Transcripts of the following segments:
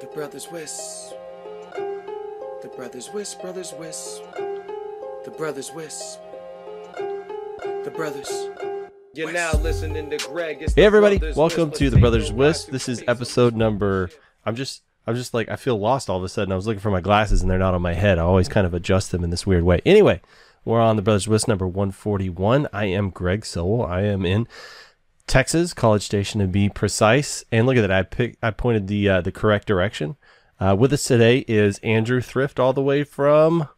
The brothers Wisp. The brothers Wisp, brothers Wisp. The brothers Wisp. The brothers. You're now listening to Greg. It's Hey everybody, welcome Wisp. to the Brothers take Wisp. This is episode number. I'm just, I'm just like I feel lost all of a sudden. I was looking for my glasses and they're not on my head. I always kind of adjust them in this weird way. Anyway, we're on the Brothers Wisp number 141. I am Greg Sowell. I am in Texas, College Station to be precise. And look at that, I picked, I pointed the uh, the correct direction. Uh, with us today is Andrew Thrift, all the way from.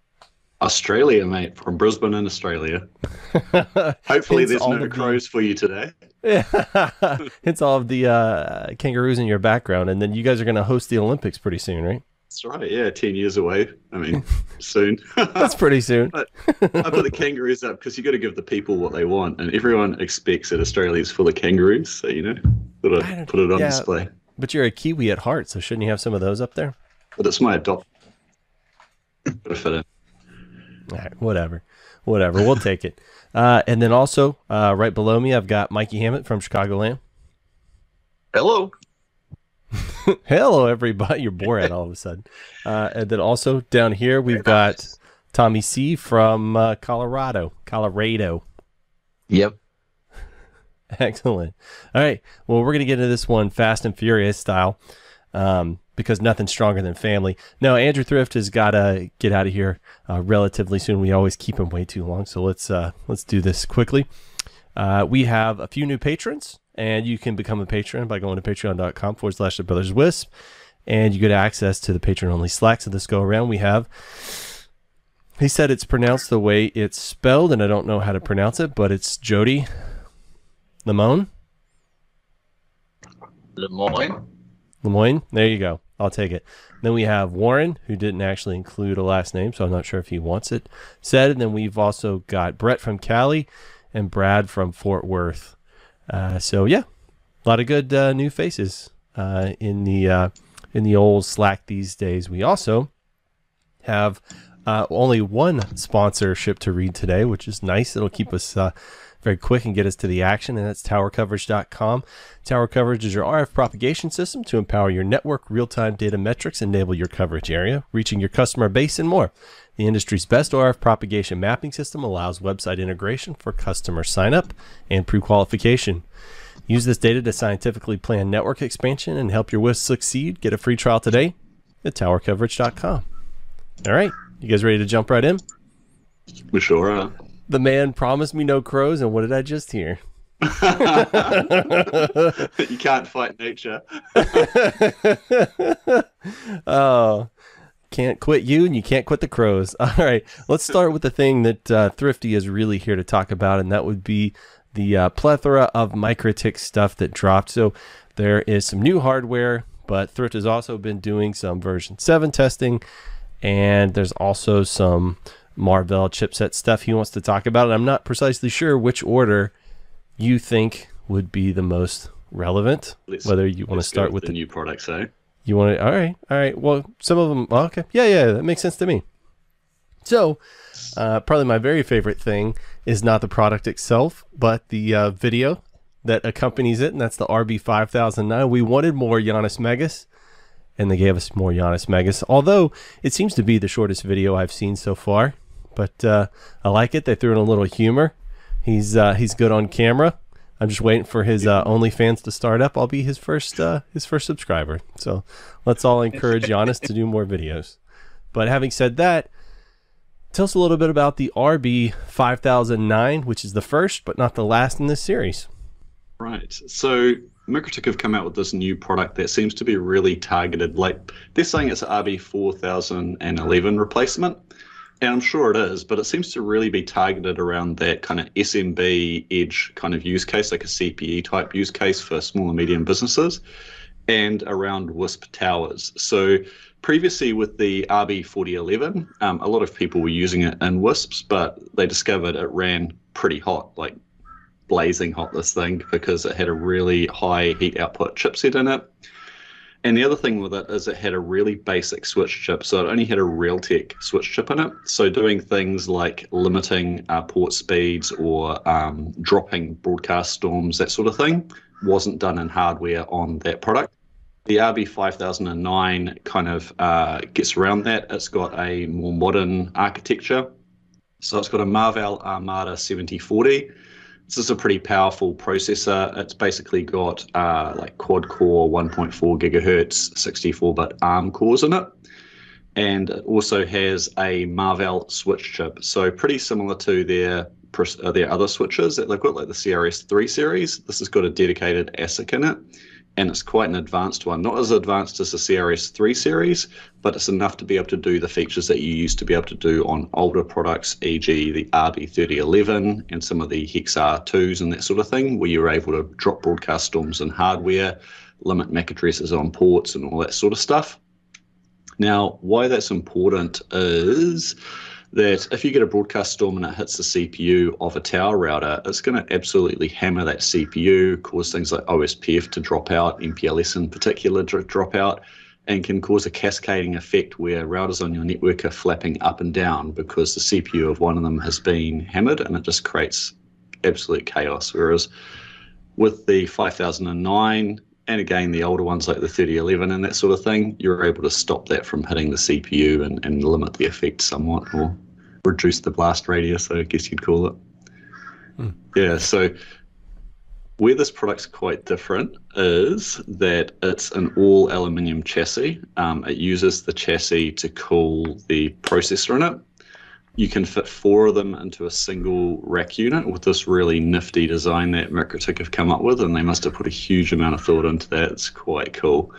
Australia, mate, from Brisbane in Australia. Hopefully, there's no the crows for you today. it's all of the uh, kangaroos in your background, and then you guys are going to host the Olympics pretty soon, right? That's right, yeah, 10 years away. I mean, soon. That's pretty soon. I put the kangaroos up because you got to give the people what they want, and everyone expects that Australia's full of kangaroos, so you know, got I to don't- put it on yeah. display. But you're a Kiwi at heart, so shouldn't you have some of those up there? But it's my adopt. Got to fit in. All right, whatever, whatever. We'll take it. Uh, and then also, uh, right below me, I've got Mikey Hammett from Chicagoland. Hello. Hello, everybody. You're Borat all of a sudden. Uh, and then also down here, we've got Tommy C from uh, Colorado. Colorado. Yep. Excellent. All right. Well, we're going to get into this one fast and furious style um, because nothing's stronger than family. No, Andrew Thrift has got to get out of here uh, relatively soon. We always keep him way too long. So let's uh, let's do this quickly. Uh, we have a few new patrons, and you can become a patron by going to patreon.com forward slash the brothers wisp. And you get access to the patron only Slack. So this go around, we have. He said it's pronounced the way it's spelled, and I don't know how to pronounce it, but it's Jody Lamone. Lemoyne. Lemoyne. There you go. I'll take it. Then we have Warren, who didn't actually include a last name, so I'm not sure if he wants it said. And then we've also got Brett from Cali and Brad from Fort Worth. Uh, so yeah, a lot of good uh, new faces uh, in the uh, in the old Slack these days. We also have uh, only one sponsorship to read today, which is nice. It'll keep us uh, very quick and get us to the action, and that's towercoverage.com. Tower Coverage is your RF propagation system to empower your network, real time data metrics, enable your coverage area, reaching your customer base, and more. The industry's best RF propagation mapping system allows website integration for customer sign up and pre qualification. Use this data to scientifically plan network expansion and help your WISP succeed. Get a free trial today at towercoverage.com. All right, you guys ready to jump right in? We sure are. The man promised me no crows, and what did I just hear? you can't fight nature. oh, can't quit you, and you can't quit the crows. All right, let's start with the thing that uh, Thrifty is really here to talk about, and that would be the uh, plethora of MikroTik stuff that dropped. So there is some new hardware, but Thrift has also been doing some version 7 testing, and there's also some Marvell chipset stuff he wants to talk about. And I'm not precisely sure which order you think would be the most relevant. Let's- whether you want to start with the the new products, eh? You want to? All right, all right. Well, some of them. well, okay, yeah, yeah, that makes sense to me. So, uh, probably my very favorite thing is not the product itself, but the uh, video that accompanies it, and that's the RB5009. We wanted more Giannis Megas, and they gave us more Giannis Megas. Although it seems to be the shortest video I've seen so far, but uh, I like it. They threw in a little humor. He's uh, he's good on camera. I'm just waiting for his uh, OnlyFans to start up. I'll be his first uh, his first subscriber. So let's all encourage Giannis to do more videos. But having said that, tell us a little bit about the RB 5009, which is the first but not the last in this series. Right. So MikroTik have come out with this new product that seems to be really targeted. Like they're saying it's an RB4011 replacement, and I'm sure it is, but it seems to really be targeted around that kind of SMB edge kind of use case, like a CPE type use case for small and medium businesses, and around WISP towers. So previously with the RB4011, um, a lot of people were using it in WISPs, but they discovered it ran pretty hot, like blazing hot this thing because it had a really high heat output chipset in it. And the other thing with it is it had a really basic switch chip, so it only had a Realtek switch chip in it. So doing things like limiting uh, port speeds or um, dropping broadcast storms, that sort of thing, wasn't done in hardware on that product. The RB5009 kind of uh, gets around that. It's got a more modern architecture. So it's got a Marvell Armada 7040. This is a pretty powerful processor. It's basically got uh, like quad core 1.4 gigahertz 64 bit ARM cores in it. And it also has a Marvell switch chip. So pretty similar to their uh, their other switches that they've got, like the CRS3 series. This has got a dedicated ASIC in it and it's quite an advanced one. Not as advanced as the CRS3 series, but it's enough to be able to do the features that you used to be able to do on older products, e.g., the RB3011 and some of the Hex R2s and that sort of thing, where you were able to drop broadcast storms in hardware, limit MAC addresses on ports, and all that sort of stuff. Now, why that's important is that if you get a broadcast storm and it hits the CPU of a tower router, it's going to absolutely hammer that CPU, cause things like OSPF to drop out, MPLS in particular to drop out, and can cause a cascading effect where routers on your network are flapping up and down because the CPU of one of them has been hammered and it just creates absolute chaos. Whereas with the 5009, and again the older ones like the 3011 and that sort of thing, you're able to stop that from hitting the CPU and, and limit the effect somewhat or reduce the blast radius, I guess you'd call it. Hmm. Yeah, so where this product's quite different is that it's an all aluminium chassis. Um, it uses the chassis to cool the processor in it you can fit four of them into a single rack unit with this really nifty design that MikroTik have come up with, and they must have put a huge amount of thought into that. It's quite cool.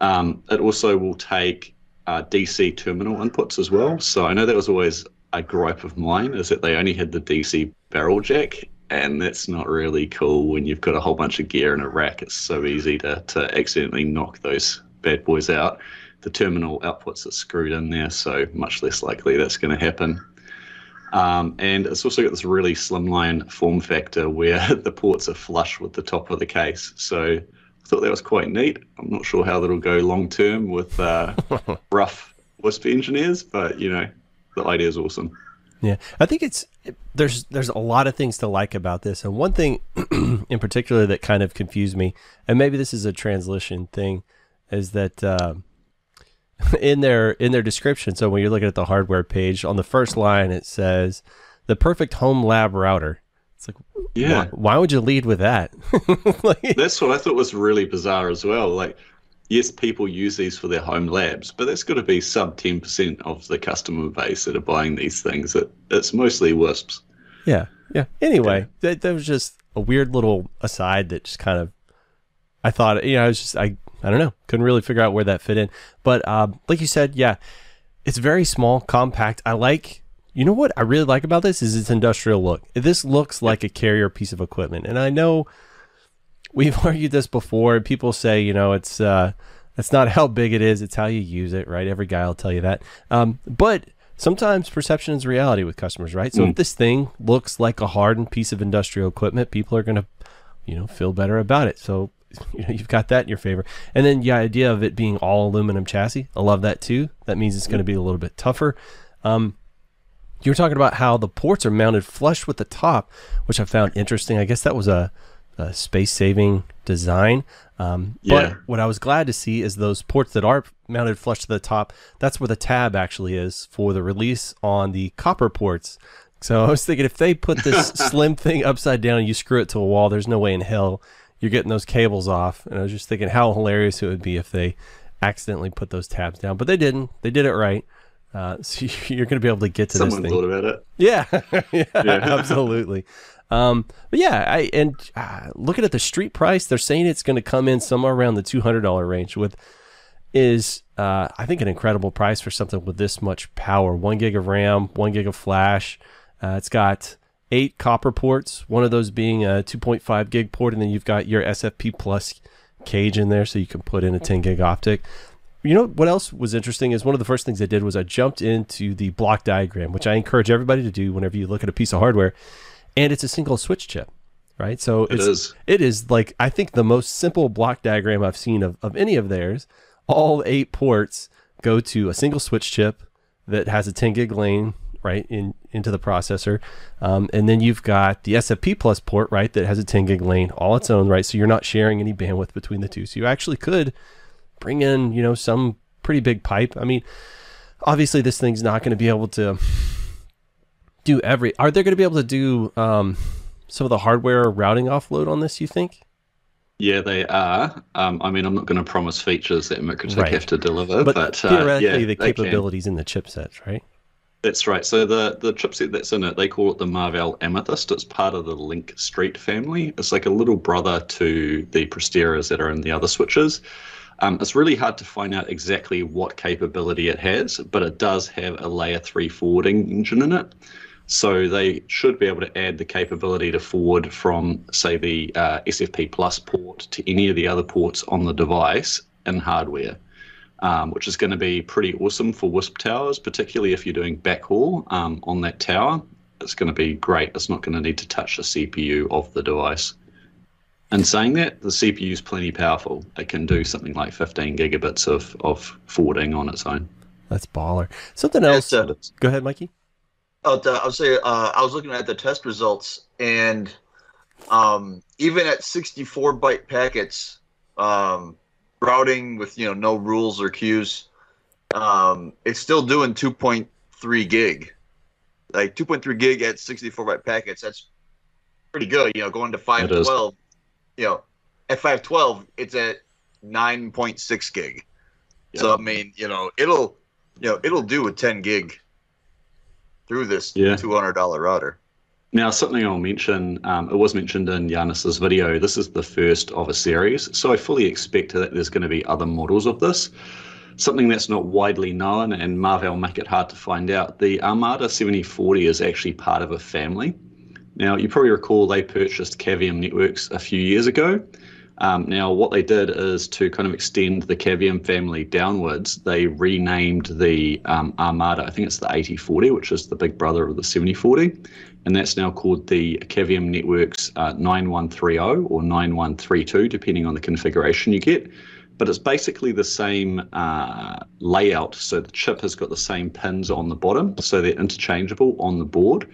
Um, it also will take uh, DC terminal inputs as well. So I know that was always a gripe of mine, is that they only had the DC barrel jack, and that's not really cool when you've got a whole bunch of gear in a rack. It's so easy to, to accidentally knock those bad boys out the terminal outputs are screwed in there, so much less likely that's going to happen. Um, and it's also got this really slimline form factor where the ports are flush with the top of the case. So I thought that was quite neat. I'm not sure how that'll go long term with uh, rough WISP engineers, but you know, the idea is awesome. Yeah, I think it's there's there's a lot of things to like about this, and one thing in particular that kind of confused me, and maybe this is a translation thing, is that. Uh, in their in their description. So when you're looking at the hardware page, on the first line it says the perfect home lab router. It's like, yeah, why, why would you lead with that? like, that's what I thought was really bizarre as well. Like, yes, people use these for their home labs, but that's got to be sub ten percent of the customer base that are buying these things. It, it's mostly WISPs. Yeah, yeah. Anyway, yeah. That, that was just a weird little aside that just kind of I thought, you know, I was just I I don't know. Couldn't really figure out where that fit in. But um, like you said, yeah, it's very small, compact. I like. You know what I really like about this is its industrial look. This looks like a carrier piece of equipment, and I know we've argued this before. People say, you know, it's uh, it's not how big it is; it's how you use it, right? Every guy will tell you that. Um, but sometimes perception is reality with customers, right? So mm. if this thing looks like a hardened piece of industrial equipment, people are going to, you know, feel better about it. So you know, you've got that in your favor. And then the idea of it being all aluminum chassis, I love that too. That means it's going to be a little bit tougher. Um, you were talking about how the ports are mounted flush with the top, which I found interesting. I guess that was a, a space saving design. Um, yeah. But what I was glad to see is those ports that are mounted flush to the top, that's where the tab actually is for the release on the copper ports. So I was thinking if they put this slim thing upside down and you screw it to a wall, there's no way in hell you're getting those cables off. And I was just thinking how hilarious it would be if they accidentally put those tabs down, but they didn't. They did it right. Uh, so you're going to be able to get to Someone this thing. thought about it. Yeah, yeah, yeah. absolutely. Um, but yeah, I and uh, looking at the street price, they're saying it's going to come in somewhere around the two hundred dollar range. With is uh, I think an incredible price for something with this much power. One gig of RAM, one gig of flash. Uh, it's got eight copper ports, one of those being a 2.5 gig port, and then you've got your SFP plus cage in there so you can put in a 10 gig optic. You know what else was interesting is one of the first things I did was I jumped into the block diagram, which I encourage everybody to do whenever you look at a piece of hardware, and it's a single switch chip, right? So it is. It is like I think the most simple block diagram I've seen of, of any of theirs. All eight ports go to a single switch chip that has a 10 gig lane right in into the processor um, and then you've got the sfp plus port right that has a 10 gig lane all its own right so you're not sharing any bandwidth between the two so you actually could bring in, you know, some pretty big pipe. I mean, obviously this thing's not going to be able to do every. Are they going to be able to do um, some of the hardware routing offload on this? You think? Yeah, they are. Um, I mean, I'm not going to promise features that MikroTik Right. have to deliver, But, but, uh, theoretically, yeah, the can. capabilities in the chipsets, right? That's right. So the the chipset that's in it, they call it the Marvell Amethyst. It's part of the Link Street family. It's like a little brother to the Presteras that are in the other switches. Um, it's really hard to find out exactly what capability it has, but it does have a layer three forwarding engine in it. So they should be able to add the capability to forward from, say, the uh, SFP Plus port to any of the other ports on the device in hardware um, which is going to be pretty awesome for WISP towers, particularly if you're doing backhaul um, on that tower. It's going to be great. It's not going to need to touch the CPU of the device. And saying that, the CPU is plenty powerful. It can do something like 15 gigabits of, of forwarding on its own. That's baller. Something else. Uh, Go ahead, Mikey. Oh, I'll say uh, I was looking at the test results, and um, even at 64 byte packets, um, routing with you know no rules or queues, um, it's still doing 2.3 gig. Like 2.3 gig at 64 byte packets, that's pretty good. You know, going to 512, you know, at 512, it's at 9.6 gig. So I mean, you know, it'll you know it'll do a 10 gig through this Yeah. $200 router. Now, something I'll mention, um, it was mentioned in Yanis's video. This is the first of a series, so I fully expect that there's going to be other models of this. Something that's not widely known, and Marvell make it hard to find out. The Armada 7040 is actually part of a family. Now, you probably recall they purchased Cavium Networks a few years ago. Um, now, what they did is to kind of extend the Cavium family downwards, they renamed the um, Armada, I think it's the 8040, which is the big brother of the 7040 and that's now called the Cavium Networks uh, 9130 or 9132, depending on the configuration you get. But it's basically the same uh, layout. So the chip has got the same pins on the bottom, so they're interchangeable on the board.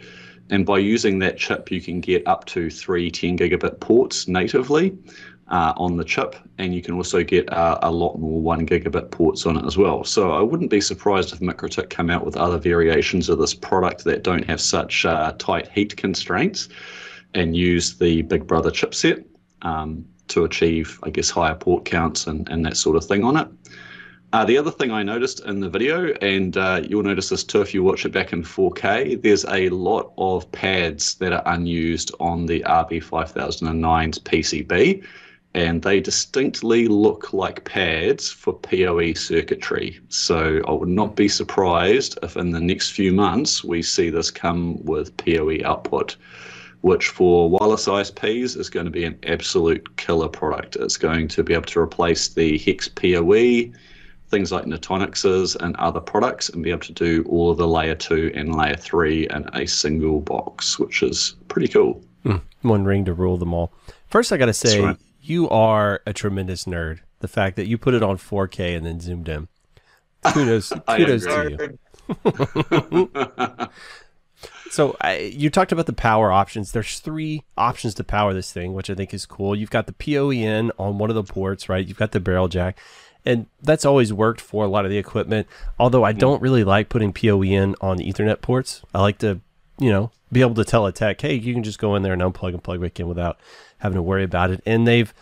And by using that chip, you can get up to three 10 gigabit ports natively uh, on the chip, and you can also get uh, a lot more one gigabit ports on it as well. So I wouldn't be surprised if MikroTik come out with other variations of this product that don't have such uh, tight heat constraints and use the Big Brother chipset um, to achieve, I guess, higher port counts and, and that sort of thing on it. Uh, the other thing I noticed in the video, and uh, you'll notice this too if you watch it back in 4K, there's a lot of pads that are unused on the RB5009's PCB, and they distinctly look like pads for PoE circuitry. So I would not be surprised if in the next few months we see this come with PoE output. Which for wireless ISPs is going to be an absolute killer product. It's going to be able to replace the Hex PoE, things like Netonix's and other products and be able to do all of the layer two and layer three in a single box, which is pretty cool. Hmm. One ring to rule them all. First, I got to say. You are a tremendous nerd. The fact that you put it on 4K and then zoomed in. Kudos, kudos to you. So I, you talked about the power options. There's three options to power this thing, which I think is cool. You've got the PoE in on one of the ports, right? You've got the barrel jack, and that's always worked for a lot of the equipment. Although I don't really like putting PoE in on the Ethernet ports. I like to, you know, be able to tell a tech, hey, you can just go in there and unplug and plug back in without having to worry about it. And they've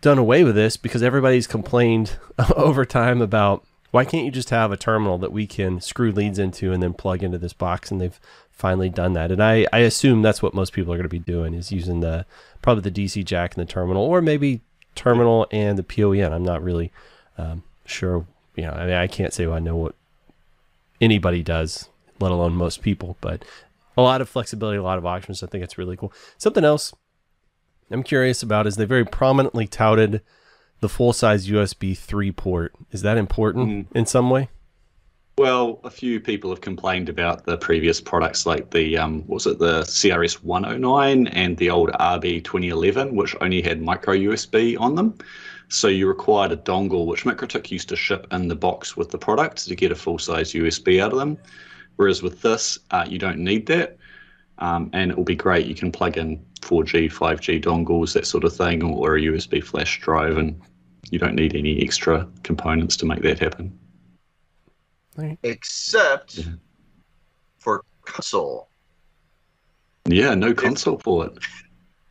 done away with this because everybody's complained over time about why can't you just have a terminal that we can screw leads into and then plug into this box? And they've finally done that. And I, I assume that's what most people are going to be doing is using the probably the dc jack and the terminal or maybe terminal and the poe in i'm not really um, sure you know i mean i can't say i know what anybody does let alone most people but a lot of flexibility a lot of options. I think it's really cool. Something else i'm curious about is they very prominently touted the full size USB 3 port. Is that important in some way? Well, a few people have complained about the previous products like the um, was it the CRS 109 and the old RB 2011, which only had micro USB on them. So you required a dongle, which MikroTik used to ship in the box with the product to get a full size USB out of them. Whereas with this, uh, you don't need that. Um, and it will be great. You can plug in 4G, 5G dongles, that sort of thing, or, or a USB flash drive, and you don't need any extra components to make that happen. except Yeah. for console. Yeah, no console port.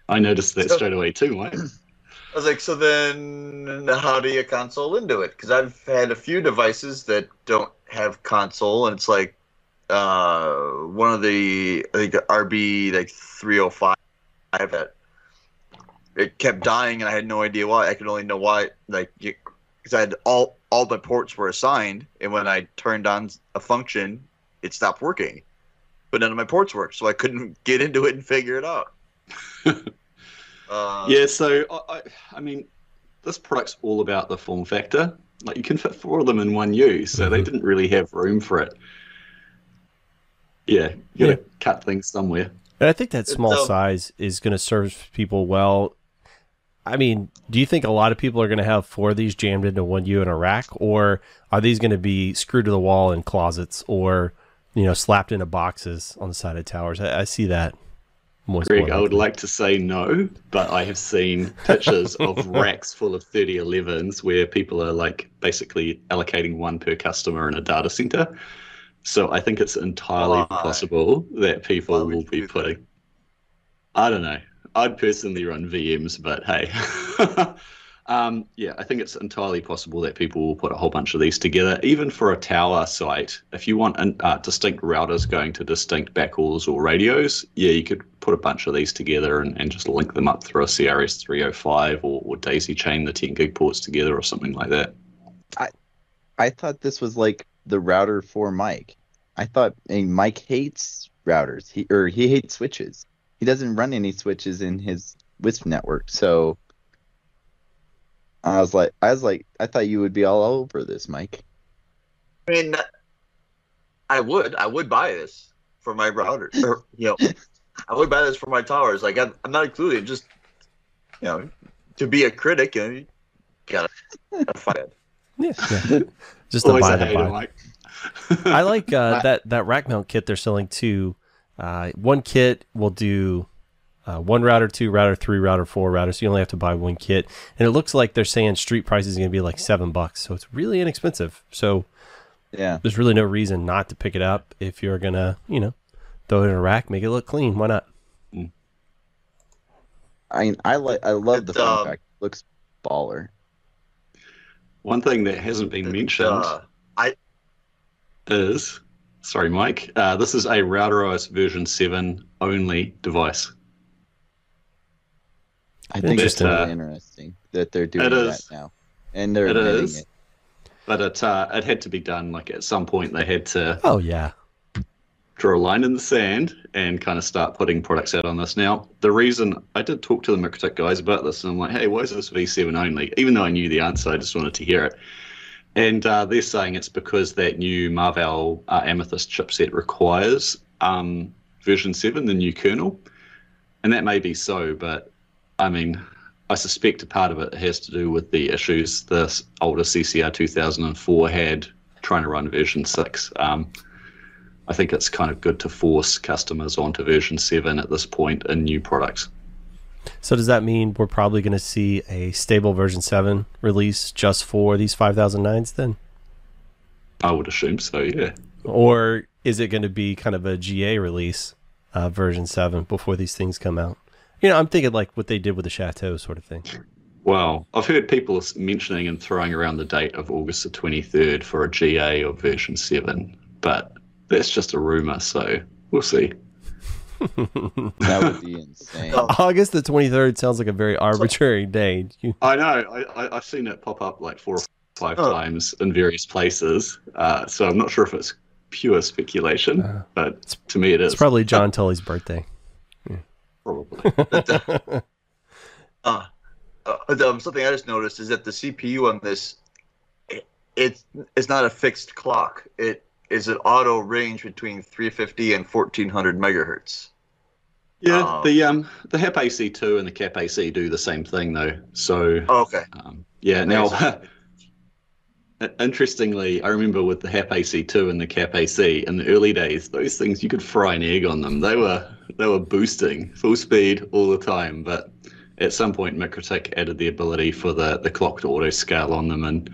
I noticed that So- straight away too, Mike. I was like, so then how do you console into it? Because I've had a few devices that don't have console, and it's like uh, one of the I think the RB like 305 that it kept dying, and I had no idea why. I could only know why, like, because I had all all my ports were assigned, and when I turned on a function, it stopped working, but none of my ports worked, so I couldn't get into it and figure it out. uh, Yeah, so I, I, I mean, this product's all about the form factor. Like you can fit four of them in one use, so they Mhm. didn't really have room for it. Yeah, you gotta cut things somewhere. And I think that small um, size is going to serve people well. I mean, do you think a lot of people are going to have four of these jammed into one U in a rack, or are these going to be screwed to the wall in closets, or you know, slapped into boxes on the side of towers? I, I see that. More Greg, I would like to say no, but I have seen pictures of racks full of 3011s where people are like basically allocating one per customer in a data center. So I think it's entirely Why? possible that people would will be do that? putting. I don't know. I'd personally run VMs, but hey. um, yeah, I think it's entirely possible that people will put a whole bunch of these together, even for a tower site. If you want an, uh, distinct routers going to distinct backhauls or radios, yeah, you could put a bunch of these together and, and just link them up through a CRS 305 or, or daisy chain the 10 gig ports together or something like that. I, I thought this was like the router for Mike. I thought and Mike hates routers. He or he hates switches. He doesn't run any switches in his Wisp network. So I was like, I was like, I thought you would be all over this, Mike. I mean, I would, I would buy this for my router, or you know, I would buy this for my towers. Like I'm, I'm not including just, you know, to be a critic, you gotta, gotta fight it. Yeah, yeah. just to buy the hater, buy. Mike. I like uh, that that rack mount kit they're selling too. Uh, one kit will do uh, one router, two router, three router, four router. So you only have to buy one kit, and it looks like they're saying street price is going to be like seven bucks. So it's really inexpensive. So Yeah. there's really no reason not to pick it up if you're gonna, you know, throw it in a rack, make it look clean. Why not? I mean, I like, I love the It's, form um, factor. Looks baller. One thing that hasn't been mentioned Uh, is, sorry, Mike, uh, this is a RouterOS version 7 only device. I think it's Interesting. really interesting that they're doing It that is. now, and they're It admitting it. But it, uh, it had to be done. Like at some point, they had to Oh yeah, draw a line in the sand and kind of start putting products out on this. Now, the reason I did talk to the MikroTik guys about this, and I'm like, hey, why is this V7 only? Even though I knew the answer, I just wanted to hear it. And uh, they're saying it's because that new Marvell uh, Amethyst chipset requires um, version 7, the new kernel. And that may be so, but I mean, I suspect a part of it has to do with the issues this older CCR 2004 had trying to run version 6. Um, I think it's kind of good to force customers onto version 7 at this point in new products. So does that mean we're probably going to see a stable version seven release just for these five thousand nines then, I would assume so, yeah. or is it going to be kind of a GA release, uh, version seven before these things come out? You know, I'm thinking like what they did with the Chateau sort of thing. Well, I've heard people mentioning and throwing around the date of August the 23rd for a GA of version 7, but that's just a rumor, so we'll see. That would be insane. Oh. August the 23rd sounds like a very arbitrary day. I know, I, I, I've seen it pop up like four or five times in various places, uh, so I'm not sure if it's pure speculation, Uh, but to me it is. it's probably John Tully's birthday. Probably. uh, uh, um, something I just noticed is that the CPU on this, it, it's it's not a fixed clock. It is an auto range between 350 and 1400 megahertz. Yeah, Um, the um the HAP AC2 and the CAP AC do the same thing though. So Oh, okay. um, yeah, now interestingly, I remember with the HAP AC2 and the CAP AC in the early days, those things you could fry an egg on them. They were they were boosting full speed all the time, but at some point, MikroTik added the ability for the, the clock to auto scale on them, and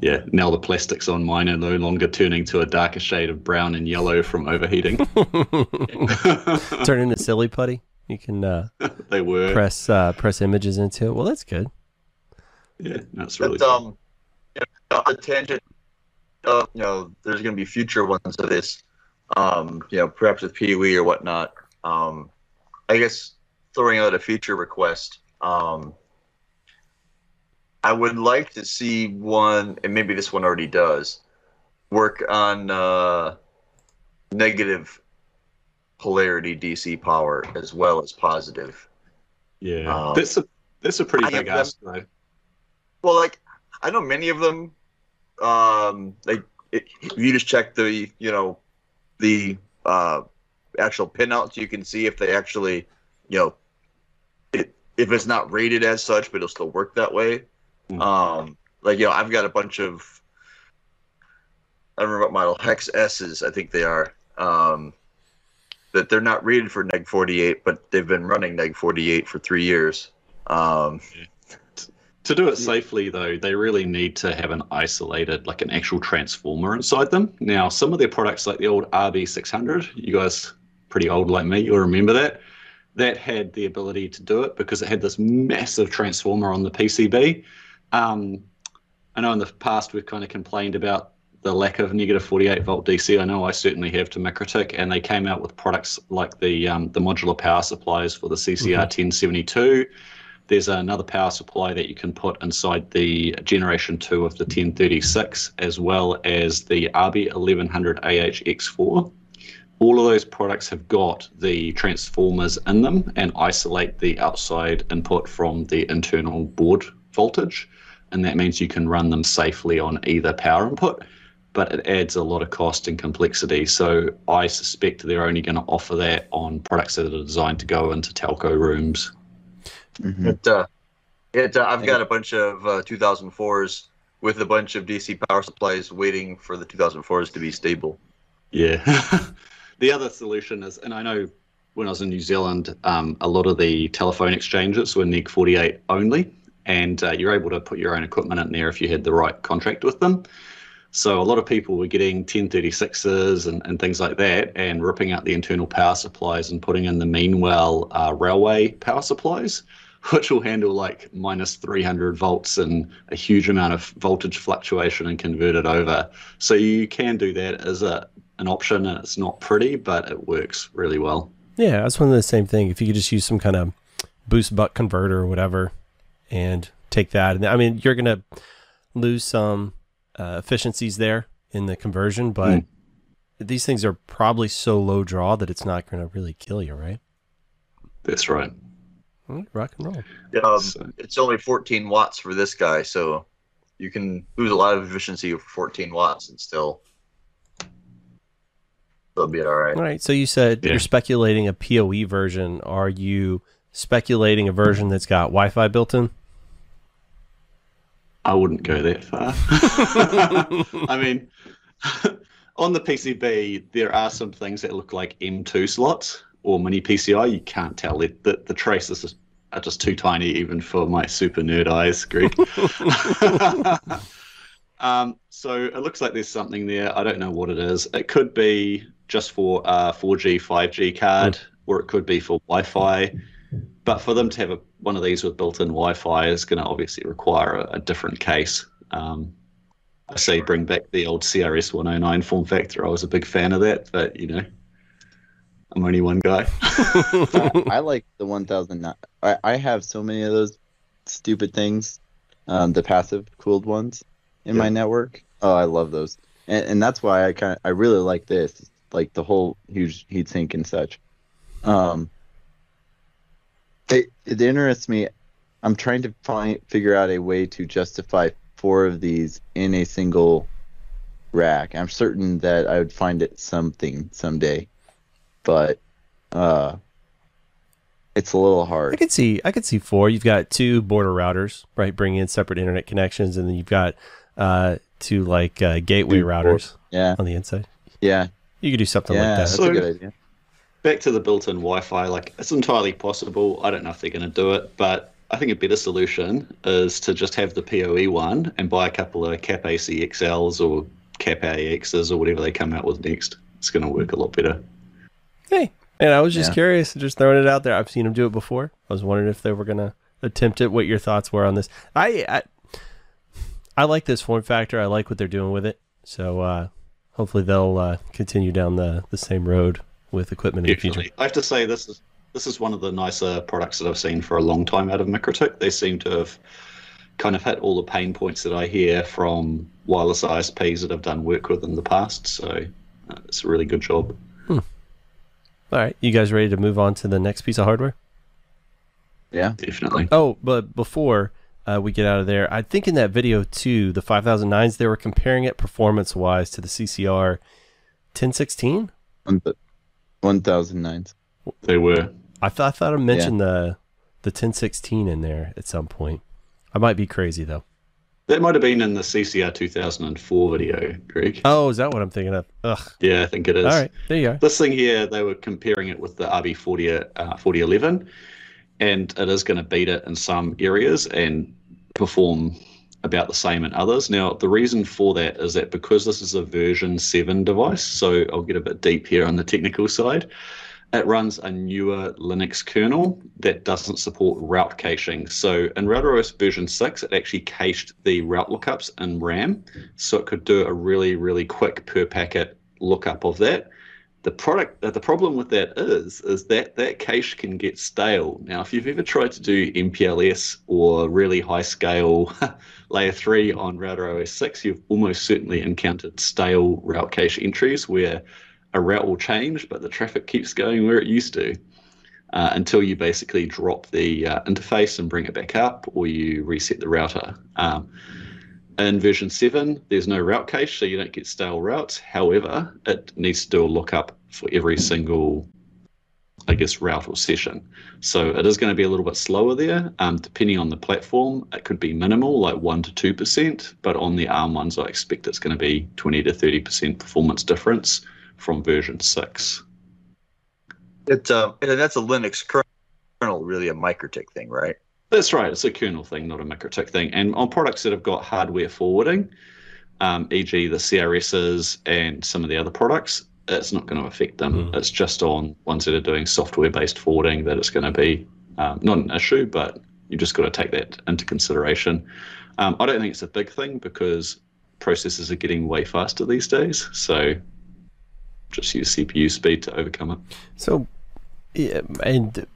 yeah, now the plastics on mine are no longer turning to a darker shade of brown and yellow from overheating. Turn into silly putty. You can uh, they were. press uh, press images into it. Well, that's good. Yeah, that's really But, cool. um, you know, on the tangent, uh, you know, there's going to be future ones of this, um, you know, perhaps with PoE or whatnot. Um, I guess throwing out a feature request. Um, I would like to see one, and maybe this one already does, work on uh, negative polarity DC power as well as positive. Yeah, um, that's a that's a pretty I big ask. Well, like I know many of them. Um, like if you just check the you know the uh, actual pinouts, you can see if they actually you know it, if it's not rated as such, but it'll still work that way. Mm. Um, like you know, I've got a bunch of I don't remember what model Hex S's I think they are. Um, that they're not rated for neg 48, but they've been running neg 48 for three years. Um, To do it safely, though, they really need to have an isolated, like an actual transformer inside them. Now, some of their products, like the old RB600, you guys pretty old like me, you'll remember that. That had the ability to do it because it had this massive transformer on the PCB. Um, I know in the past we've kind of complained about the lack of negative 48 volt DC. I know I certainly have to MikroTik, and they came out with products like the um, the modular power supplies for the CCR 1072. There's another power supply that you can put inside the generation 2 of the 1036, as well as the RB1100 AHX4. All of those products have got the transformers in them and isolate the outside input from the internal board voltage. And that means you can run them safely on either power input, but it adds a lot of cost and complexity. So I suspect they're only going to offer that on products that are designed to go into telco rooms. Mhm. It, uh, it, uh, I've got a bunch of uh, 2004s with a bunch of DC power supplies waiting for the 2004s to be stable. Yeah. the other solution is, and I know when I was in New Zealand, um, a lot of the telephone exchanges were NEG 48 only, and uh, you're able to put your own equipment in there if you had the right contract with them. So a lot of people were getting 1036s and, and things like that and ripping out the internal power supplies and putting in the Meanwell uh, railway power supplies, which will handle like minus 300 volts and a huge amount of voltage fluctuation and convert it over. So you can do that as a an option, and it's not pretty, but it works really well. Yeah, I was wondering the same thing. If you could just use some kind of boost buck converter or whatever, and take that, and I mean, you're gonna lose some uh, efficiencies there in the conversion, but Mm. these things are probably so low draw that it's not gonna really kill you, right? That's right. All right, Rock and roll. Um, So- it's only 14 watts for this guy, so you can lose a lot of efficiency for 14 watts and still still be all right. All right. So you said Yeah. you're speculating a PoE version. Are you speculating a version that's got Wi-Fi built in? I wouldn't go that far. I mean, on the PCB, there are some things that look like M2 slots or mini PCI. You can't tell it. The, the traces are just too tiny, even for my super nerd eyes, Greg. um, so it looks like there's something there. I don't know what it is. It could be just for a 4G, 5G card, or it could be for Wi Fi. But for them to have a, one of these with built-in Wi-Fi is going to obviously require a, a different case. Um, I say bring back the old CRS 109 form factor. I was a big fan of that, but you know, I'm only one guy. I, I like the 1009. I, I have so many of those stupid things, um, the passive cooled ones in my network. Oh, I love those, and, and that's why I kind of I really like this, like the whole huge heatsink and such. Um, it it interests me. I'm trying to find figure out a way to justify four of these in a single rack. I'm certain that I would find it something someday, but uh, it's a little hard. I could see. I could see four. You've got two border routers, right? Bringing in separate internet connections, and then you've got uh, two like uh, gateway Two routers Yeah, on the inside. yeah, You could do something yeah. like That's that. So- a good idea. Back to the built-in Wi-Fi, like it's entirely possible. I don't know if they're going to do it, but I think a better solution is to just have the PoE one and buy a couple of Cap AC XLs or Cap AXs or whatever they come out with next. It's going to work a lot better. Hey, and I was just Yeah. curious, just throwing it out there. I've seen them do it before. I was wondering if they were gonna attempt it. What your thoughts were on this? I I, I like this form factor. I like what they're doing with it. So uh, hopefully they'll uh, continue down the the same road with equipment the future. I have to say this is this is one of the nicer products that I've seen for a long time out of MikroTik. They seem to have kind of hit all the pain points that I hear from wireless ISPs that I've done work with in the past. So uh, it's a really good job. Hmm. All right, you guys ready to move on to the next piece of hardware? Yeah, definitely. Oh, but before uh, we get out of there, I think in that video too, the 5009s, they were comparing it performance wise to the CCR 1016. 1009s. They were. I, th- I thought I mentioned yeah. the the 1016 in there at some point. I might be crazy though. That might have been in the CCR 2004 video, Greg. Oh, is that what I'm thinking of? Ugh. Yeah, I think it is. All right, there you go. This thing here, they were comparing it with the RB40 uh, 4011, and it is going to beat it in some areas and perform about the same in others. Now, the reason for that is that because this is a version 7 device, so I'll get a bit deep here on the technical side, it runs a newer Linux kernel that doesn't support route caching. So in RouterOS version 6, it actually cached the route lookups in RAM, so it could do a really, really quick per packet lookup of that. The product, uh, the problem with that is, is that that cache can get stale. Now, if you've ever tried to do MPLS or really high scale layer three on router OS 6, you've almost certainly encountered stale route cache entries where a route will change, but the traffic keeps going where it used to uh, until you basically drop the uh, interface and bring it back up, or you reset the router. Um, in version 7, there's no route cache, so you don't get stale routes. However, it needs to do a lookup for every single, I guess, route or session. So it is going to be a little bit slower there. Um, depending on the platform, it could be minimal, like 1% to 2%, but on the ARM ones, I expect it's going to be 20 to 30% performance difference from version 6. It's um, and that's a Linux kernel, really a MikroTik thing, right? That's right. It's a kernel thing, not a MikroTik thing. And on products that have got hardware forwarding, um, e.g., the CRSs and some of the other products, it's not going to affect them. Mm. It's just on ones that are doing software-based forwarding that it's going to be um, not an issue, but you've just got to take that into consideration. Um, I don't think it's a big thing because processors are getting way faster these days. So just use CPU speed to overcome it. So, yeah, and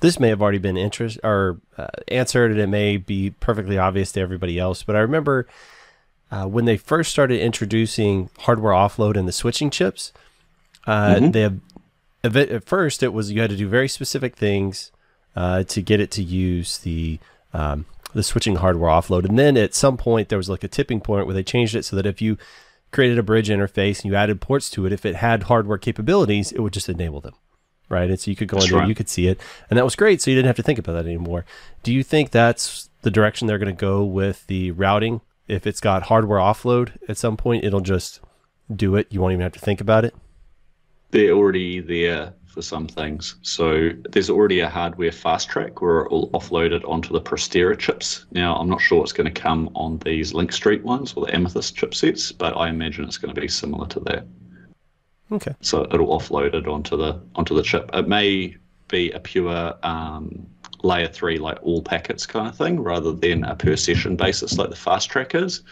this may have already been interest or uh, answered, and it may be perfectly obvious to everybody else. But I remember uh, when they first started introducing hardware offload in the switching chips. Uh, Mhm. They have, at at first it was you had to do very specific things uh, to get it to use the um, the switching hardware offload, and then at some point there was like a tipping point where they changed it so that if you created a bridge interface and you added ports to it, if it had hardware capabilities, it would just enable them right? And so you could go in there, right. you could see it, and that was great. So you didn't have to think about that anymore. Do you think that's the direction they're going to go with the routing? If it's got hardware offload at some point, it'll just do it. You won't even have to think about it. They're already there for some things. So there's already a hardware fast track where it will offload it onto the Prestera chips. Now, I'm not sure what's going to come on these Link Street ones or the Amethyst chipsets, but I imagine it's going to be similar to that. Okay. So it'll offload it onto the onto the chip. It may be a pure um, layer three, like all packets kind of thing, rather than a per session basis like the fast track is.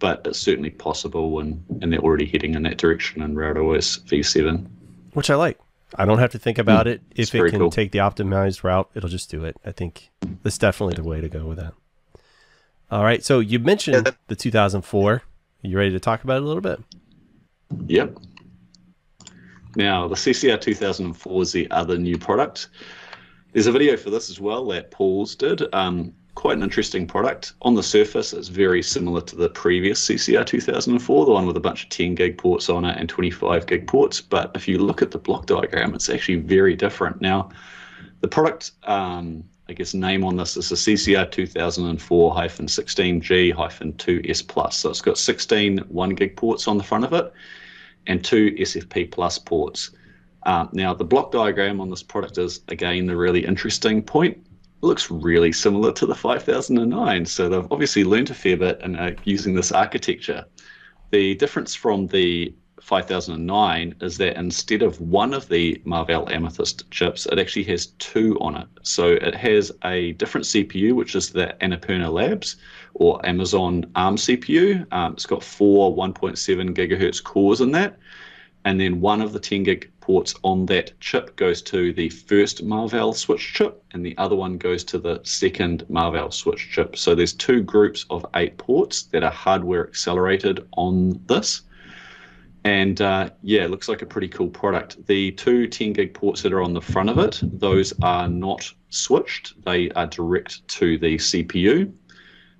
But it's certainly possible, and, and they're already heading in that direction in RouterOS v7. Which I like. I don't have to think about it. If it can cool. take the optimized route, it'll just do it. I think that's definitely the way to go with that. All right. So you mentioned Yeah, that- the 2004. You ready to talk about it a little bit? Yep. Now, the CCR 2004 is the other new product. There's a video for this as well that Paul's did. Um, quite an interesting product. On the surface, it's very similar to the previous CCR 2004, the one with a bunch of 10 gig ports on it and 25 gig ports. But if you look at the block diagram, it's actually very different. Now, the product, um, I guess, name on this is the CCR 2004 16G 2S Plus. So it's got 16 1 gig ports on the front of it and two SFP plus ports. Um, now, the block diagram on this product is, again, the really interesting point. Looks really similar to the 5009, so they've obviously learned a fair bit and are using this architecture. The difference from the 5009 is that instead of one of the Marvell Amethyst chips, it actually has two on it. So it has a different CPU, which is the Annapurna Labs or Amazon ARM CPU. Um, it's got four 1.7 gigahertz cores in that. And then one of the 10 gig ports on that chip goes to the first Marvell switch chip, and the other one goes to the second Marvell switch chip. So there's two groups of eight ports that are hardware accelerated on this. And uh, yeah, it looks like a pretty cool product. The two 10 gig ports that are on the front of it, those are not switched, they are direct to the CPU.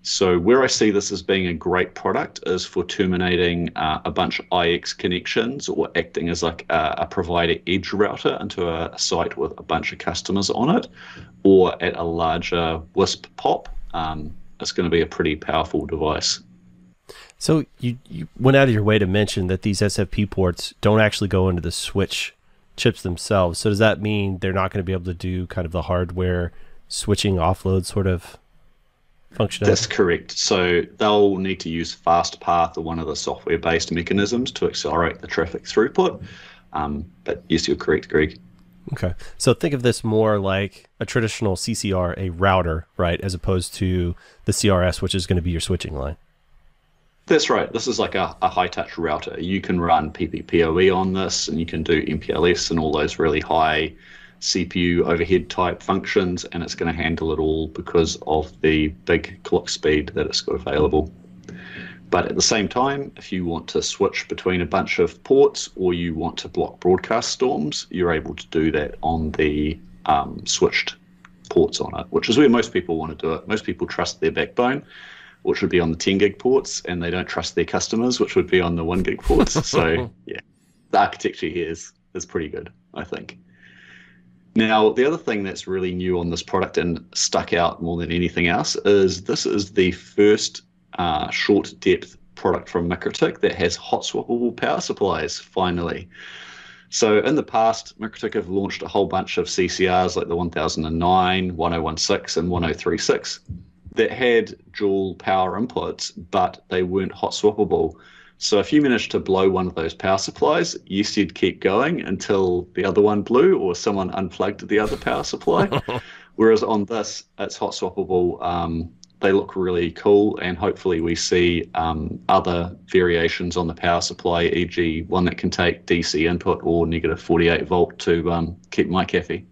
So where I see this as being a great product is for terminating uh, a bunch of IX connections or acting as like a, a, provider edge router into a site with a bunch of customers on it, or at a larger WISP POP. Um, it's going to be a pretty powerful device. So you, you went out of your way to mention that these SFP ports don't actually go into the switch chips themselves. So does that mean they're not going to be able to do kind of the hardware switching offload sort of functionality? That's correct. So they'll need to use FastPath or one of the software-based mechanisms to accelerate the traffic throughput. Um, but yes, you're correct, Greg. Okay. So think of this more like a traditional CCR, a router, right, as opposed to the CRS, which is going to be your switching line. That's right. This is like a, a high touch router. You can run PPPoE on this, and you can do MPLS and all those really high CPU overhead type functions, and it's going to handle it all because of the big clock speed that it's got available. But at the same time, if you want to switch between a bunch of ports or you want to block broadcast storms, you're able to do that on the um, switched ports on it, which is where most people want to do it. Most people trust their backbone which would be on the 10 gig ports, and they don't trust their customers, which would be on the 1 gig ports. so, yeah, the architecture here is, is pretty good, I think. Now, the other thing that's really new on this product and stuck out more than anything else is this is the first uh, short depth product from MikroTik that has hot swappable power supplies finally. So in the past, MikroTik have launched a whole bunch of CCRs like the 1009, 1016, and 1036 that had dual power inputs, but they weren't hot swappable. So if you managed to blow one of those power supplies, yes, you'd keep going until the other one blew or someone unplugged the other power supply. Whereas on this, it's hot swappable. Um, they look really cool, and hopefully we see um, other variations on the power supply, e.g., one that can take DC input or negative 48 volt to um, keep MiCafe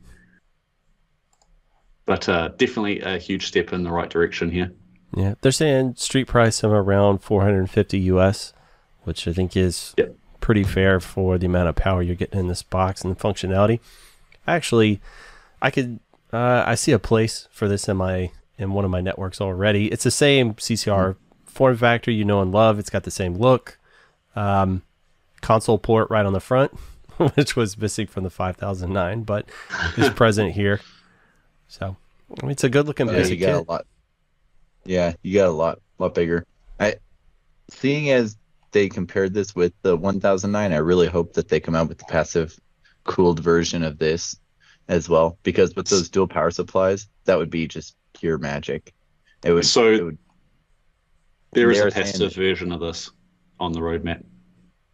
but uh, definitely a huge step in the right direction here. Yeah, they're saying street price of around 450 US, which I think is yep. pretty fair for the amount of power you're getting in this box and the functionality. Actually, I could uh, I see a place for this in my in one of my networks already. It's the same CCR mm-hmm. form factor you know and love. It's got the same look. Um, console port right on the front, which was missing from the 5009, but is present here. So it's a good looking yeah, basic you got kit. a lot. Yeah, you got a lot, lot bigger. I, seeing as they compared this with the 1009, I really hope that they come out with the passive cooled version of this as well, because with those dual power supplies, that would be just pure magic. It would. So it would, there is a passive version of this on the roadmap.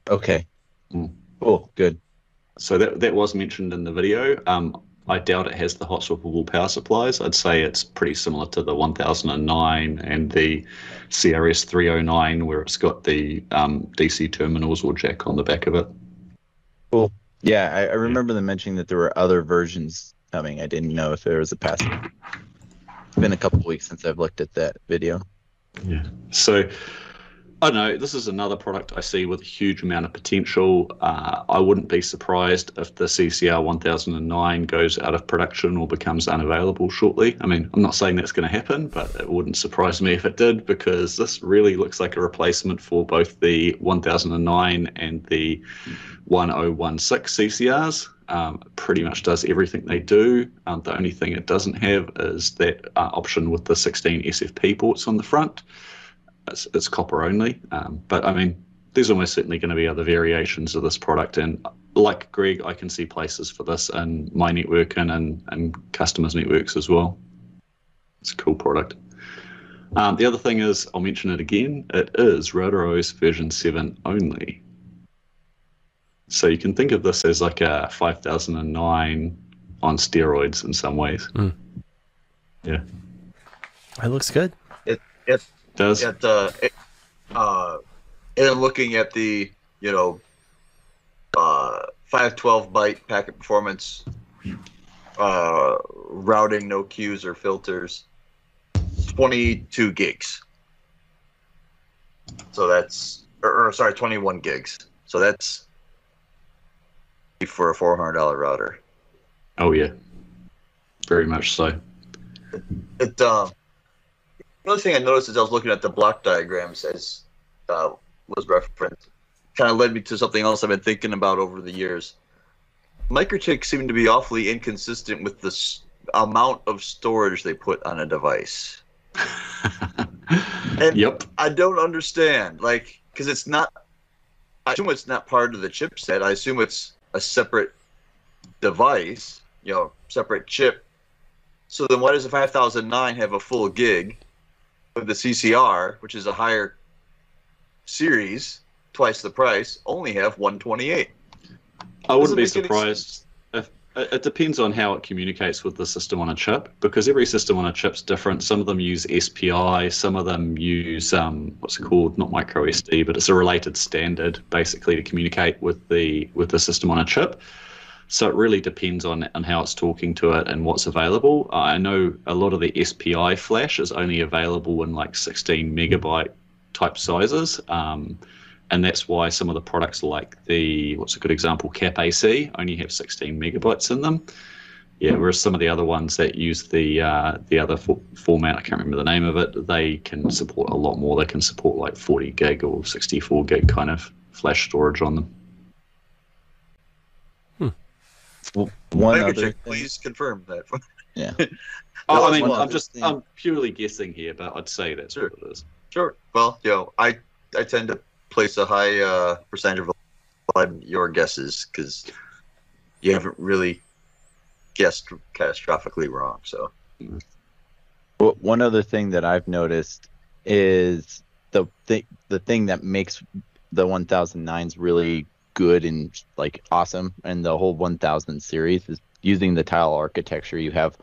Okay. Mm. Cool. Good. So that that was mentioned in the video. Um, I doubt it has the hot swappable power supplies. I'd say it's pretty similar to the 1009 and the CRS 309, where it's got the um, DC terminals or jack on the back of it. Cool. Yeah, I, I remember them mentioning that there were other versions coming. I didn't know if there was a passive. It's been a couple weeks since I've looked at that video. Yeah. So I don't know. This is another product I see with a huge amount of potential. Uh, I wouldn't be surprised if the CCR 1009 goes out of production or becomes unavailable shortly. I mean, I'm not saying that's going to happen, but it wouldn't surprise me if it did because this really looks like a replacement for both the 1009 and the 1016 CCRs. Um, pretty much does everything they do. Um, the only thing it doesn't have is that uh, option with the 16 SFP ports on the front it's, it's copper only. Um, but I mean, there's almost certainly going to be other variations of this product, and like Greg, I can see places for this in my network and and, and customers' networks as well. It's a cool product. Um, the other thing is, I'll mention it again. It is RouterOS version seven only. So you can think of this as like a 5009 on steroids in some ways. Mm. Yeah, It looks good. Does. At uh, it, uh, and looking at the you know, uh, five twelve byte packet performance, uh, routing no queues or filters, twenty two gigs. So that's or, or sorry, twenty one gigs. So that's for a four hundred dollar router. Oh yeah, very much so. It uh, another thing I noticed as I was looking at the block diagrams as uh, was referenced, kind of led me to something else I've been thinking about over the years. MikroTik seem to be awfully inconsistent with the s- amount of storage they put on a device. And- yep. I don't understand, like, because it's not. I assume it's not part of the chipset. I assume it's a separate device, you know, separate chip. So then, why does the 5009 have a full gig, with the CCR, which is a higher series, twice the price, only have 128? I wouldn't be surprised. If, it it depends on how it communicates with the system on a chip, because every system on a chip's different. Some of them use SPI, some of them use um, what's it called? Not micro SD, but it's a related standard, basically to communicate with the with the system on a chip. So it really depends on on how it's talking to it and what's available. I know a lot of the SPI flash is only available in like 16 megabyte type sizes. Um, and that's why some of the products like the what's a good example cap ac only have 16 megabytes in them yeah whereas some of the other ones that use the uh, the other fo- format i can't remember the name of it they can support a lot more they can support like 40 gig or 64 gig kind of flash storage on them Well, one other Microchip, please confirm that. Yeah. oh, I mean, I'm just thing. i'm purely guessing here but i'd say that's Sure. what it is Sure. Well, you know, I I tend to place a high uh, percentage of on your guesses because you haven't really guessed catastrophically wrong. So Well, one other thing that I've noticed is the thing the thing that makes the 1009s really good and like awesome and the whole 1000 series is using the tile architecture. You have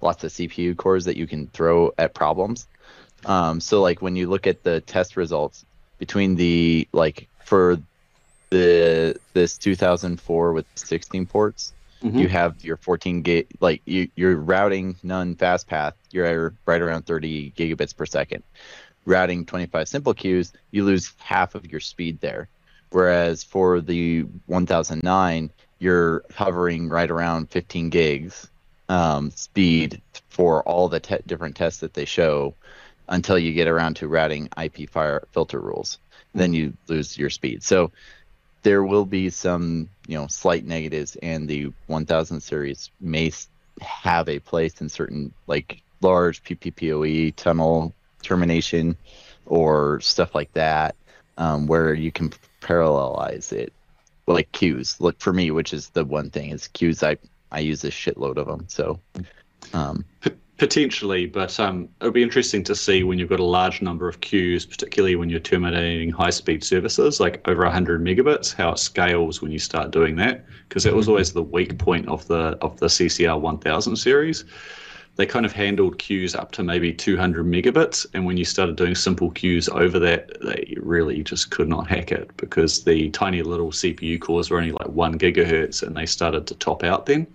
lots of cpu cores that you can throw at problems. Um, so like when you look at the test results between the like for the this 2004 with 16 ports Mhm. you have your 14 gig like you, you're routing none fast path. You're right around 30 gigabits per second. Routing 25 simple queues you lose half of your speed there whereas for the 1009 you're hovering right around 15 gigs um, speed for all the te- different tests that they show until you get around to routing ip fire filter rules. Then you lose your speed. So there will be some you know slight negatives and the 1000 series may have a place in certain like large pppoe tunnel termination or stuff like that um, where you can parallelize it like queues look for me which is the one thing is queues i i use a shitload of them so um, Potentially, but um, it'll be interesting to see when you've got a large number of queues, particularly when you're terminating high-speed services like over 100 megabits, how it scales when you start doing that. Because that was always the weak point of the of the CCR 1000 series. They kind of handled queues up to maybe 200 megabits, and when you started doing simple queues over that, they really just could not hack it because the tiny little CPU cores were only like one gigahertz, and they started to top out then.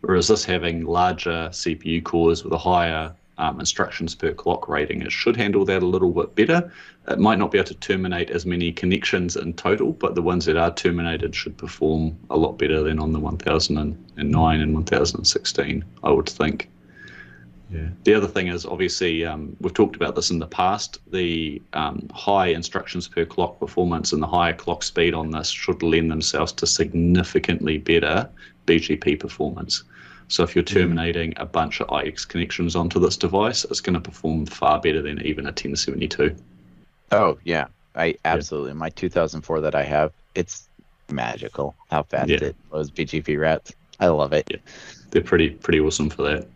Whereas this having larger CPU cores with a higher um, instructions per clock rating, it should handle that a little bit better. It might not be able to terminate as many connections in total, but the ones that are terminated should perform a lot better than on the 1009 and 1016, I would think. Yeah. The other thing is obviously um, we've talked about this in the past. The um, high instructions per clock performance and the higher clock speed on this should lend themselves to significantly better BGP performance. So if you're terminating a bunch of IX connections onto this device, it's going to perform far better than even a 1072. Oh yeah, I absolutely. My 2004 that I have, it's magical how fast Yeah. it loads BGP routes. I love it. They're pretty pretty awesome for that.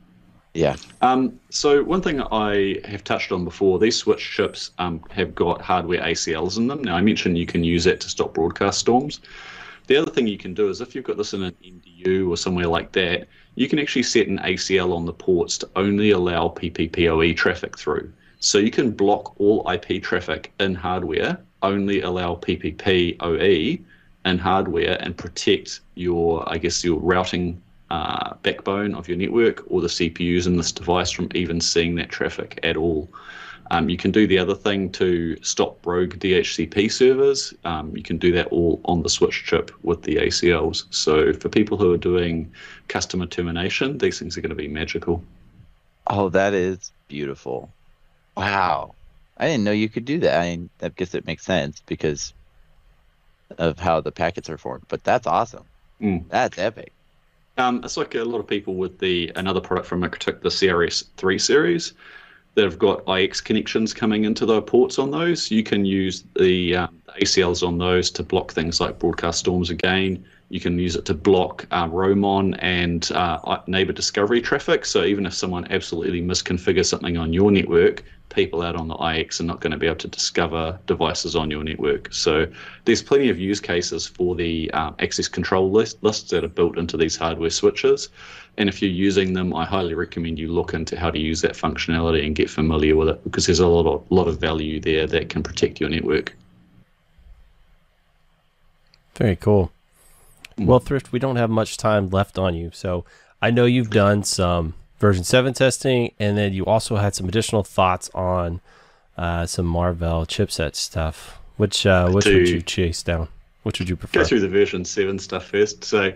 Yeah. Um, so one thing I have touched on before, these switch chips um, have got hardware ACLs in them. Now I mentioned you can use that to stop broadcast storms. The other thing you can do is if you've got this in an MDU or somewhere like that, you can actually set an ACL on the ports to only allow PPPoE traffic through. So you can block all IP traffic in hardware, only allow PPPoE in hardware, and protect your, I guess, your routing uh, backbone of your network or the CPUs in this device from even seeing that traffic at all. Um, you can do the other thing to stop rogue DHCP servers. Um, you can do that all on the switch chip with the ACLs. So for people who are doing customer termination, these things are going to be magical. Oh, that is beautiful. Wow. I didn't know you could do that. I, I guess it makes sense because of how the packets are formed. But that's awesome. Mm. That's epic. Um, it's like a lot of people with the another product from MikroTik, the CRS three series, that have got IX connections coming into the ports on those. You can use the um, ACLs on those to block things like broadcast storms again. You can use it to block uh, RoMON and uh, neighbor discovery traffic. So even if someone absolutely misconfigures something on your network, people out on the IX are not going to be able to discover devices on your network. So there's plenty of use cases for the um, access control list, lists that are built into these hardware switches. And if you're using them, I highly recommend you look into how to use that functionality and get familiar with it because there's a lot of, lot of value there that can protect your network. Very cool. Well, Thrift, we don't have much time left on you. So I know you've done some version 7 testing, and then you also had some additional thoughts on uh, some Marvell chipset stuff. Which uh, which would you chase down? Which would you prefer? Go through the version 7 stuff first. So,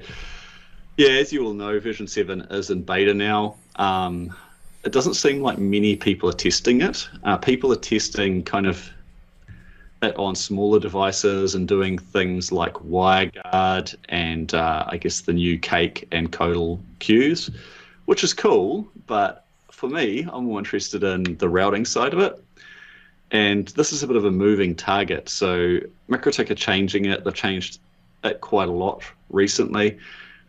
yeah, as you all know, version 7 is in beta now. Um, it doesn't seem like many people are testing it. Uh, people are testing kind of it on smaller devices and doing things like WireGuard and uh, I guess the new Cake and CoDel queues, which is cool. But for me, I'm more interested in the routing side of it. And this is a bit of a moving target. So MikroTik are changing it. They've changed it quite a lot recently.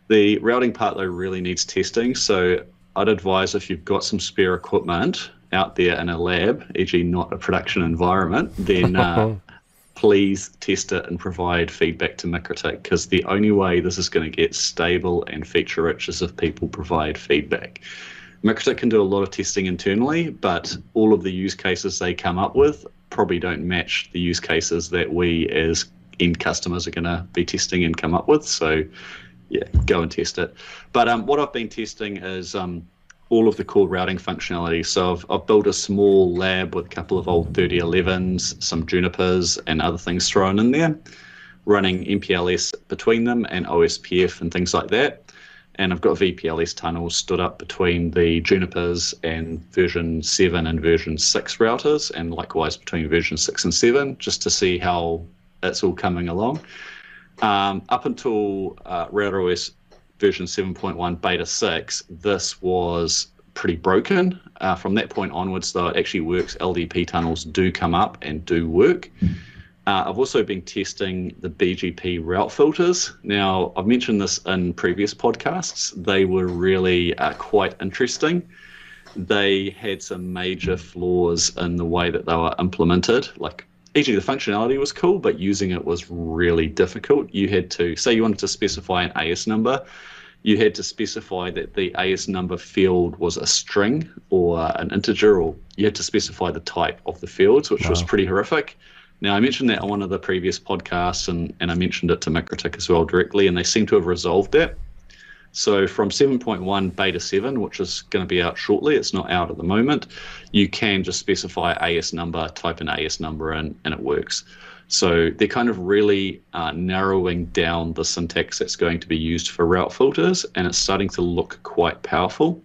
The routing part, though, really needs testing. So I'd advise if you've got some spare equipment out there in a lab, e.g., not a production environment, then uh, please test it and provide feedback to MikroTik because the only way this is going to get stable and feature rich is if people provide feedback. MikroTik can do a lot of testing internally, but all of the use cases they come up with probably don't match the use cases that we as end customers are going to be testing and come up with. So, yeah, go and test it. But um, what I've been testing is um, all of the core routing functionality. So I've, I've built a small lab with a couple of old 3011s, some Junipers, and other things thrown in there, running MPLS between them and OSPF and things like that. And I've got VPLS tunnels stood up between the Junipers and version 7 and version 6 routers, and likewise between version 6 and 7, just to see how it's all coming along. Um, up until uh, RouterOS version 7.1 beta 6, this was pretty broken. Uh, from that point onwards, though, it actually works. LDP tunnels do come up and do work. Uh, I've also been testing the BGP route filters. Now, I've mentioned this in previous podcasts. They were really uh, quite interesting. They had some major flaws in the way that they were implemented. Like, e.g., the functionality was cool, but using it was really difficult. You had to, say, you wanted to specify an AS number, you had to specify that the AS number field was a string or an integer, or you had to specify the type of the fields, which was pretty horrific. Now, I mentioned that on one of the previous podcasts, and, and I mentioned it to MikroTik as well directly, and they seem to have resolved that. So, from 7.1 beta 7, which is going to be out shortly, it's not out at the moment, you can just specify AS number, type an AS number in, and it works. So, they're kind of really uh, narrowing down the syntax that's going to be used for route filters, and it's starting to look quite powerful.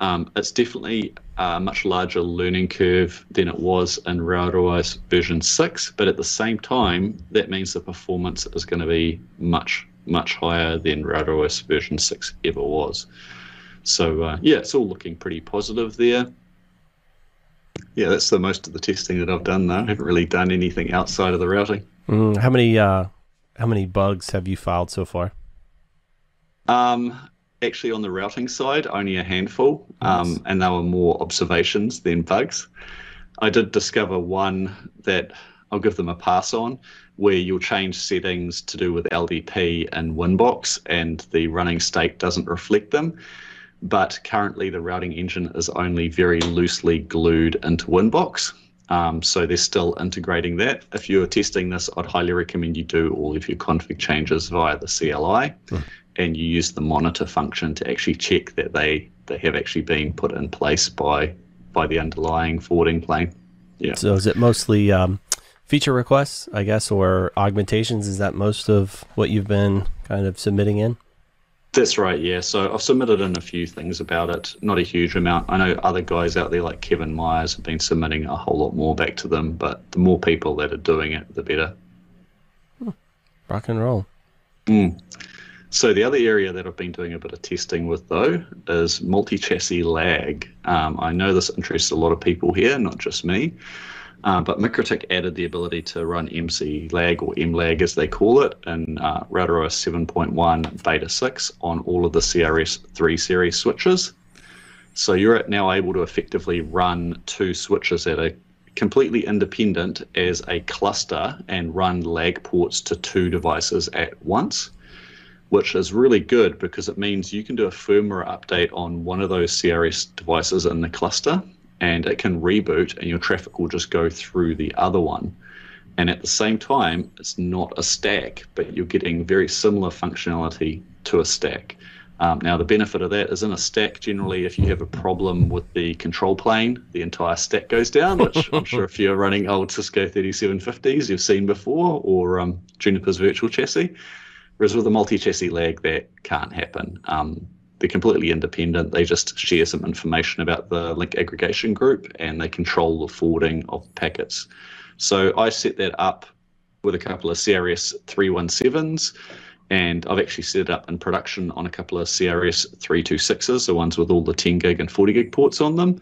Um, it's definitely a much larger learning curve than it was in RouterOS version 6, but at the same time, that means the performance is going to be much, much higher than RouterOS version 6 ever was. So, uh, yeah, it's all looking pretty positive there. Yeah, that's the most of the testing that I've done, though. I haven't really done anything outside of the routing. Mm, how many uh, how many bugs have you filed so far? Um, actually, on the routing side, only a handful, Nice. um, and they were more observations than bugs. I did discover one that I'll give them a pass on, where you'll change settings to do with LDP and Winbox, and the running state doesn't reflect them. But currently, the routing engine is only very loosely glued into Winbox. Um, so they're still integrating that. If you're testing this, I'd highly recommend you do all of your config changes via the CLI and you use the monitor function to actually check that they, they have actually been put in place by by the underlying forwarding plane. Yeah. So is it mostly um, feature requests, I guess, or augmentations? Is that most of what you've been kind of submitting in? That's right, yeah. So I've submitted in a few things about it, not a huge amount. I know other guys out there like Kevin Myers have been submitting a whole lot more back to them, but the more people that are doing it, the better. Rock and roll. Mm. So the other area that I've been doing a bit of testing with though is multi-chassis lag. Um, I know this interests a lot of people here, not just me. Uh, but MikroTik added the ability to run MC lag or MLAG as they call it in uh, RouterOS 7.1 Beta 6 on all of the CRS 3 series switches. So you're now able to effectively run two switches that are completely independent as a cluster and run lag ports to two devices at once, which is really good because it means you can do a firmware update on one of those CRS devices in the cluster and it can reboot and your traffic will just go through the other one. And at the same time, it's not a stack, but you're getting very similar functionality to a stack. Um, now, the benefit of that is in a stack, generally, if you have a problem with the control plane, the entire stack goes down, which I'm sure if you're running old Cisco 3750s, you've seen before, or um, Juniper's virtual chassis. Whereas with a multi chassis lag, that can't happen. Um, they're completely independent. They just share some information about the link aggregation group and they control the forwarding of packets. So I set that up with a couple of CRS 317s and I've actually set it up in production on a couple of CRS 326s, the ones with all the 10 gig and 40 gig ports on them.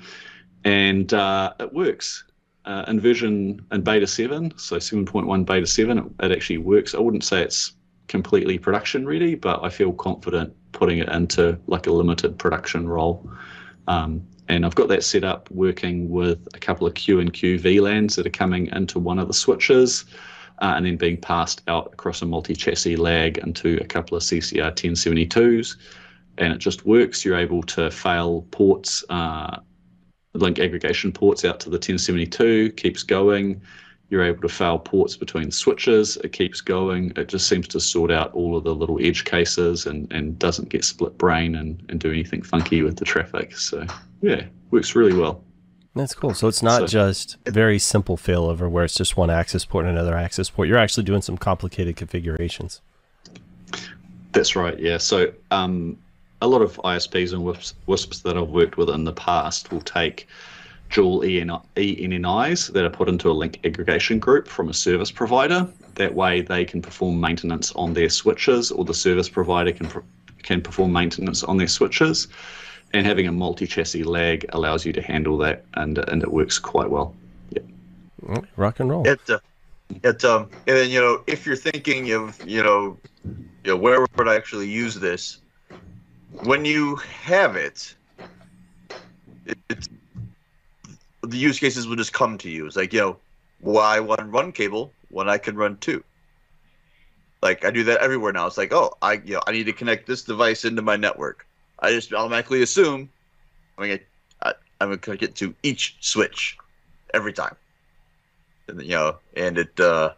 And uh, it works. Uh, in version in beta 7, so 7.1 beta 7, it, it actually works. I wouldn't say it's completely production ready, but I feel confident putting it into like a limited production role. Um, and I've got that set up working with a couple of Q and Q VLANs that are coming into one of the switches, uh, and then being passed out across a multi-chassis lag into a couple of CCR 1072s, and it just works. You're able to fail ports, uh, link aggregation ports out to the 1072, keeps going you're able to fail ports between switches. It keeps going. It just seems to sort out all of the little edge cases and, and doesn't get split brain and, and do anything funky with the traffic. So, yeah, works really well. That's cool. So it's not So- just very simple failover where it's just one access port and another access port. You're actually doing some complicated configurations. That's right, yeah. So, um, a lot of ISPs and WISPs, WISPs that I've worked with in the past will take dual E EN, ENNIs that are put into a link aggregation group from a service provider. That way, they can perform maintenance on their switches, or the service provider can can perform maintenance on their switches. And having a multi-chassis lag allows you to handle that, and and it works quite well. Mm, Rock and roll. It, uh, it, um, and then you know, if you're thinking of, you know, you know, where would I actually use this? When you have it, it it's, the use cases will just come to you. It's like, know, why one run cable when I can run two? Like I do that everywhere now. It's like, oh, I, you know, I need to connect this device into my network. I just automatically assume I'm gonna, I, I'm gonna connect it to each switch every time and you know, and it, uh,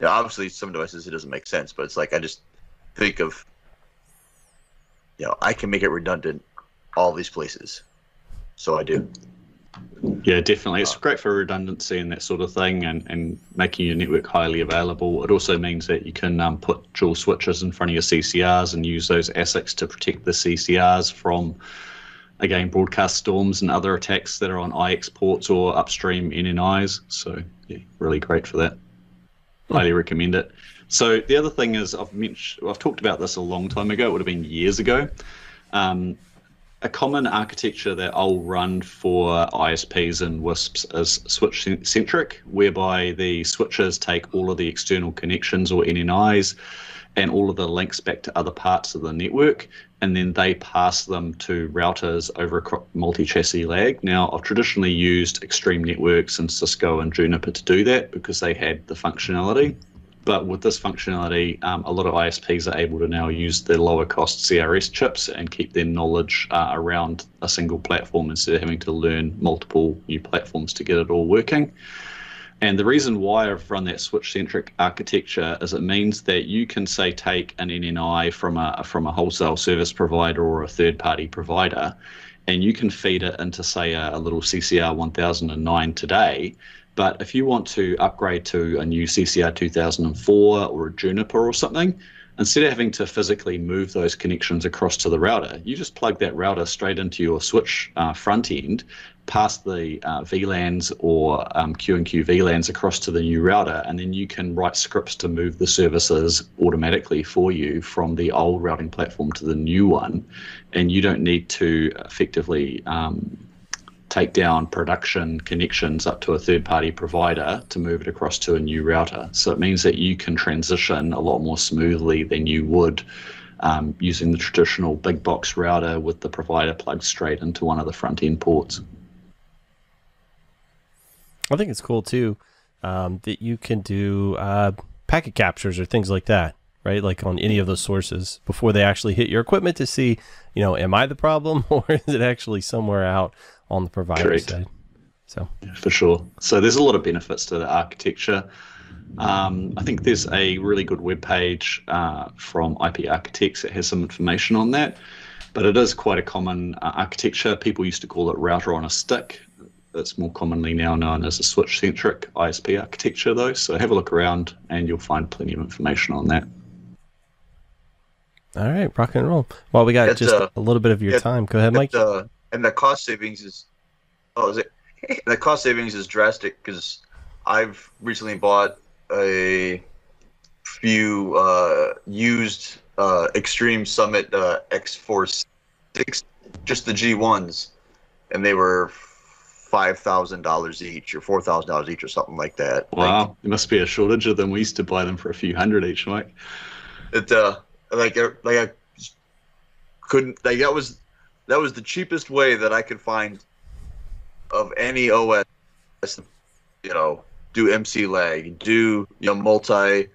you know, obviously some devices it doesn't make sense, but it's like I just think of, you know, I can make it redundant all these places, so I do. Yeah, definitely. It's great for redundancy and that sort of thing, and, and making your network highly available. It also means that you can um, put dual switches in front of your CCRs and use those ASICs to protect the CCRs from, again, broadcast storms and other attacks that are on IX ports or upstream NNIs. So, yeah, really great for that. Highly recommend it. So the other thing is, I've mentioned, I've talked about this a long time ago. It would have been years ago. Um, a common architecture that I'll run for ISPs and WISPs is switch centric, whereby the switches take all of the external connections or NNIs and all of the links back to other parts of the network, and then they pass them to routers over a multi chassis lag. Now, I've traditionally used Extreme Networks and Cisco and Juniper to do that because they had the functionality. But with this functionality, um, a lot of ISPs are able to now use the lower cost CRS chips and keep their knowledge uh, around a single platform instead of having to learn multiple new platforms to get it all working. And the reason why I've run that switch centric architecture is it means that you can say take an NNI from a from a wholesale service provider or a third party provider, and you can feed it into say a, a little CCR 1009 today. But if you want to upgrade to a new CCR 2004 or a Juniper or something, instead of having to physically move those connections across to the router, you just plug that router straight into your switch uh, front end, past the uh, VLANs or um, Q&Q VLANs across to the new router, and then you can write scripts to move the services automatically for you from the old routing platform to the new one, and you don't need to effectively um, take down production connections up to a third party provider to move it across to a new router. So it means that you can transition a lot more smoothly than you would um, using the traditional big box router with the provider plugged straight into one of the front end ports. I think it's cool too um, that you can do uh, packet captures or things like that, right? Like on any of those sources before they actually hit your equipment to see, you know, am I the problem or is it actually somewhere out on the provider Correct. side? So Yeah, for sure. So there's a lot of benefits to the architecture. Um, I think there's a really good web page uh, from IP ArchiTechs that has some information on that. But it is quite a common uh, architecture. People used to call it router on a stick. It's more commonly now known as a switch centric ISP architecture, though. So have a look around and you'll find plenty of information on that. All right, rock and roll. Well, we got It's, just uh, a little bit of your yeah, time. Go ahead, Mike. And, uh, and the cost savings is oh is it the cost savings is drastic because I've recently bought a few uh, used uh, Extreme Summit uh, X46 just the G1s and they were five thousand dollars each or four thousand dollars each or something like that. Wow, there must be a shortage of them. We used to buy them for a few hundred each, Mike. it uh like uh, like I couldn't like that was that was the cheapest way that I could find of any OS you know do MC lag do you know multi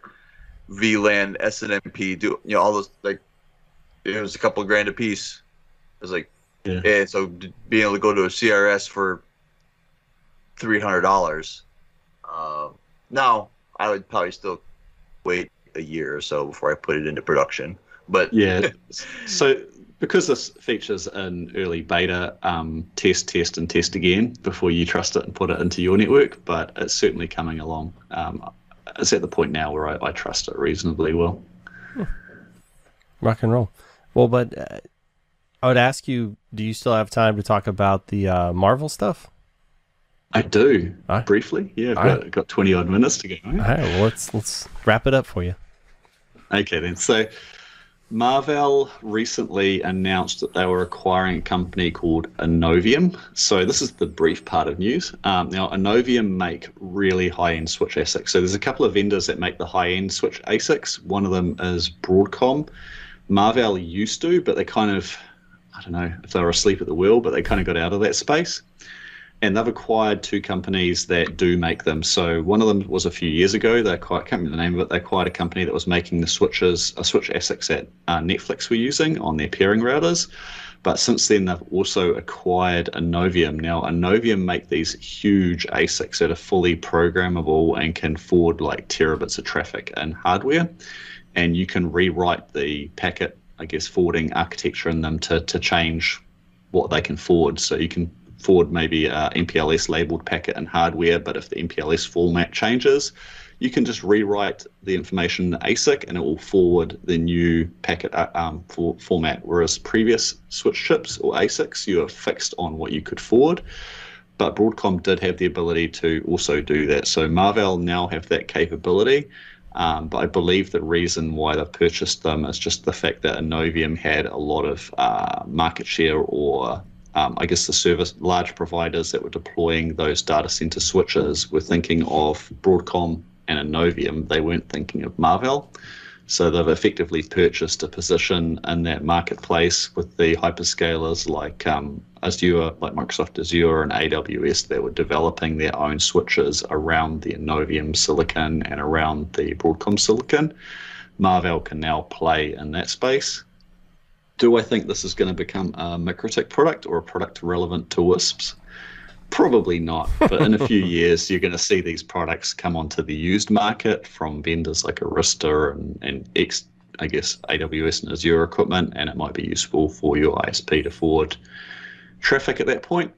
VLAN SNMP do you know all those like it was a couple of grand a piece it was like Yeah. and so being able to go to a CRS for three hundred dollars um now I would probably still wait a year or so before I put it into production. But Yeah. so because this features an early beta, um, test, test, and test again before you trust it and put it into your network. But it's certainly coming along. Um, it's at the point now where I, I trust it reasonably well. rock and roll. Well, but uh, I would ask you, do you still have time to talk about the uh, Marvell stuff? I do All right. briefly. Yeah, I've All got, got twenty odd minutes to go. All right, well, let's let's wrap it up for you. Okay, then. So, Marvell recently announced that they were acquiring a company called Innovium. So, this is the brief part of news. Um, now, Innovium make really high end switch ASICs. So, there's a couple of vendors that make the high end switch ASICs. One of them is Broadcom. Marvell used to, but they kind of, I don't know if they were asleep at the wheel, but they kind of got out of that space and they've acquired two companies that do make them. So one of them was a few years ago. They acquired, I can't remember the name of it. They acquired a company that was making the switches, a switch ASICs that uh, Netflix were using on their peering routers. But since then, they've also acquired Innovium. Now, Innovium make these huge ASICs that are fully programmable and can forward like terabits of traffic and hardware. And you can rewrite the packet, I guess, forwarding architecture in them to, to change what they can forward. So you can forward maybe a MPLS labeled packet and hardware, but if the MPLS format changes, you can just rewrite the information in the ASIC and it will forward the new packet uh, um, for, format. Whereas previous switch chips or ASICs, you are fixed on what you could forward. But Broadcom did have the ability to also do that. So Marvell now have that capability. Um, but I believe the reason why they've purchased them is just the fact that Innovium had a lot of uh, market share or um, I guess the service large providers that were deploying those data center switches were thinking of Broadcom and Innovium. They weren't thinking of Marvell. So they've effectively purchased a position in that marketplace with the hyperscalers like um, Azure, like Microsoft Azure and AWS, that were developing their own switches around the Innovium silicon and around the Broadcom silicon. Marvell can now play in that space. Do I think this is going to become a MikroTik product or a product relevant to WISPs? Probably not, but in a few years, you're going to see these products come onto the used market from vendors like Arista and, and X, I guess, AWS and Azure equipment, and it might be useful for your ISP to forward traffic at that point.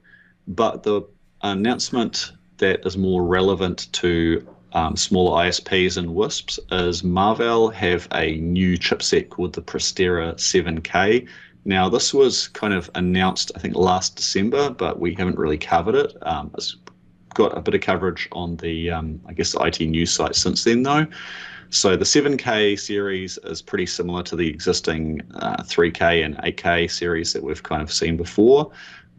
But the announcement that is more relevant to um, smaller ISPs and WISPs is Marvell have a new chipset called the Prestera 7K. Now, this was kind of announced, I think, last December, but we haven't really covered it. Um, it's got a bit of coverage on the, um, I guess, IT news site since then, though. So the 7K series is pretty similar to the existing uh, 3K and 8K series that we've kind of seen before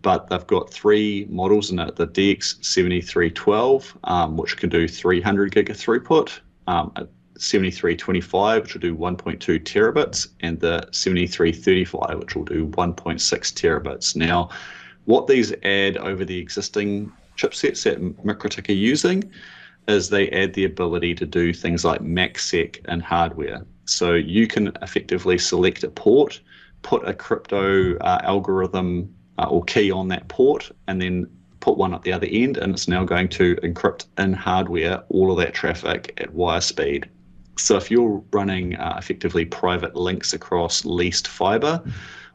but they've got three models in it the DX7312, um, which can do 300 gig of throughput, um, 7325, which will do 1.2 terabits, and the 7335, which will do 1.6 terabits. Now, what these add over the existing chipsets that MikroTik are using is they add the ability to do things like MACsec and hardware. So you can effectively select a port, put a crypto uh, algorithm uh, or key on that port and then put one at the other end and it's now going to encrypt in hardware all of that traffic at wire speed. So if you're running uh, effectively private links across leased fiber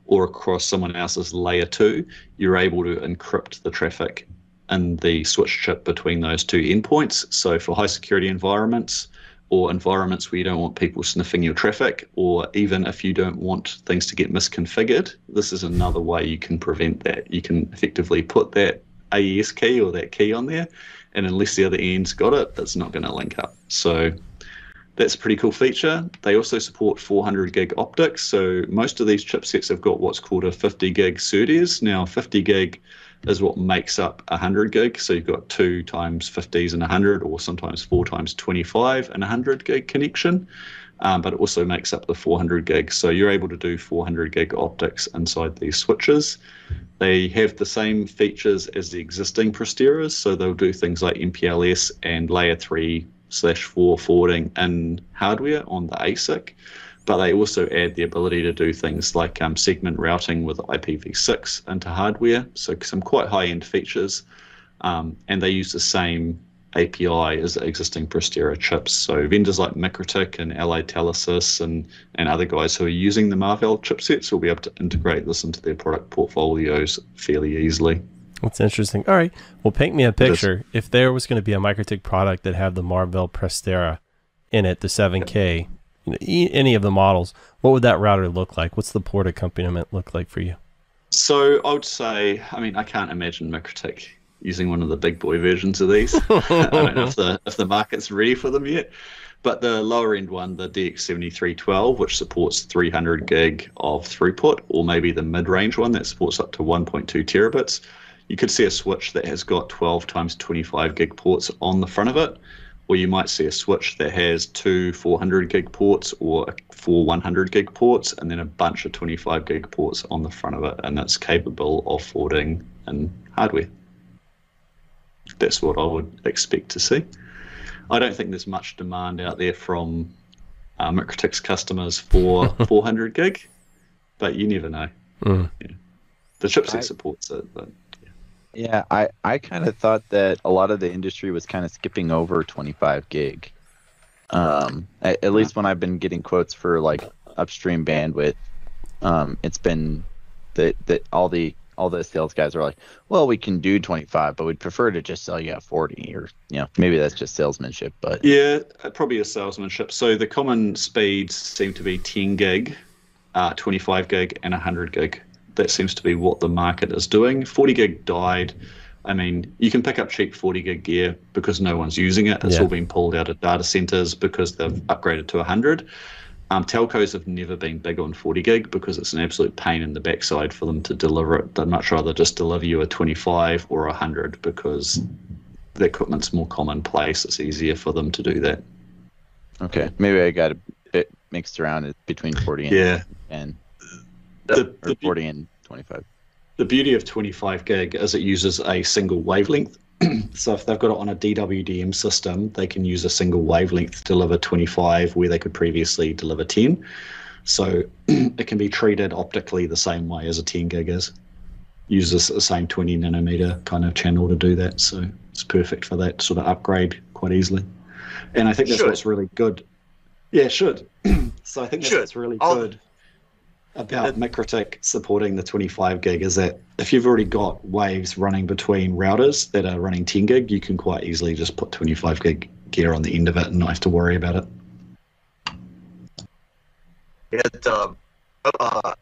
or across someone else's layer two, you're able to encrypt the traffic in the switch chip between those two endpoints. So for high security environments, or environments where you don't want people sniffing your traffic, or even if you don't want things to get misconfigured, this is another way you can prevent that. You can effectively put that AES key or that key on there, and unless the other end's got it, it's not going to link up. So that's a pretty cool feature. They also support 400 gig optics. So most of these chipsets have got what's called a 50 gig SerDes. Now, 50 gig is what makes up 100 gig. So you've got two times 50s and 100, or sometimes four times 25 and 100 gig connection. Um, but it also makes up the 400 gig. So you're able to do 400 gig optics inside these switches. They have the same features as the existing Presteras, so they'll do things like MPLS and layer 3 slash 4 forwarding in hardware on the ASIC but they also add the ability to do things like um, segment routing with IPv6 into hardware. So some quite high-end features, um, and they use the same API as the existing Prestera chips. So vendors like MikroTik and Allied Telesis and, and other guys who are using the Marvell chipsets will be able to integrate this into their product portfolios fairly easily. That's interesting. All right. Well, paint me a picture. If there was going to be a MikroTik product that had the Marvell Prestera in it, the 7K, you know, e- any of the models, what would that router look like? What's the port accompaniment look like for you? So I would say, I mean, I can't imagine MikroTik using one of the big boy versions of these. I don't know if the if the market's ready for them yet. But the lower end one, the DX7312, which supports 300 gig of throughput, or maybe the mid range one that supports up to 1.2 terabits, you could see a switch that has got 12 times 25 gig ports on the front of it or you might see a switch that has two 400 gig ports or four 100 gig ports and then a bunch of 25 gig ports on the front of it and that's capable of forwarding in hardware that's what i would expect to see i don't think there's much demand out there from uh, MikroTik's customers for 400 gig but you never know Mm. yeah. the chipset I- supports it but Yeah, I, I kind of thought that a lot of the industry was kind of skipping over 25 gig. Um, at, at least when I've been getting quotes for like upstream bandwidth, um, it's been that that all the all the sales guys are like, well, we can do 25, but we'd prefer to just sell you at 40, or you know, maybe that's just salesmanship. But Yeah, uh, probably a salesmanship. So the common speeds seem to be 10 gig, uh, 25 gig, and 100 gig. That seems to be what the market is doing. 40 gig died I mean, you can pick up cheap 40 gig gear because no one's using it. It's Yeah. all been pulled out of data centers because they've upgraded to 100. Um, telcos have never been big on 40 gig because it's an absolute pain in the backside for them to deliver it. They'd much rather just deliver you a 25 or a 100 because the equipment's more commonplace. It's easier for them to do that. Okay, maybe I got a bit mixed around between 40 and Yeah. and The, or the, 40 and 25. the beauty of 25 gig is it uses a single wavelength. so if they've got it on a DWDM system, they can use a single wavelength to deliver 25 where they could previously deliver 10. So it can be treated optically the same way as a 10 gig is. Uses the same 20 nanometer kind of channel to do that. So it's perfect for that sort of upgrade quite easily. And I think that's Should. what's really good. Yeah, it should. so I think that's Should. what's really I'll- good about MikroTik supporting the 25 gig is that if you've already got waves running between routers that are running 10 gig, you can quite easily just put 25 gig gear on the end of it and not have to worry about it. It, um, uh,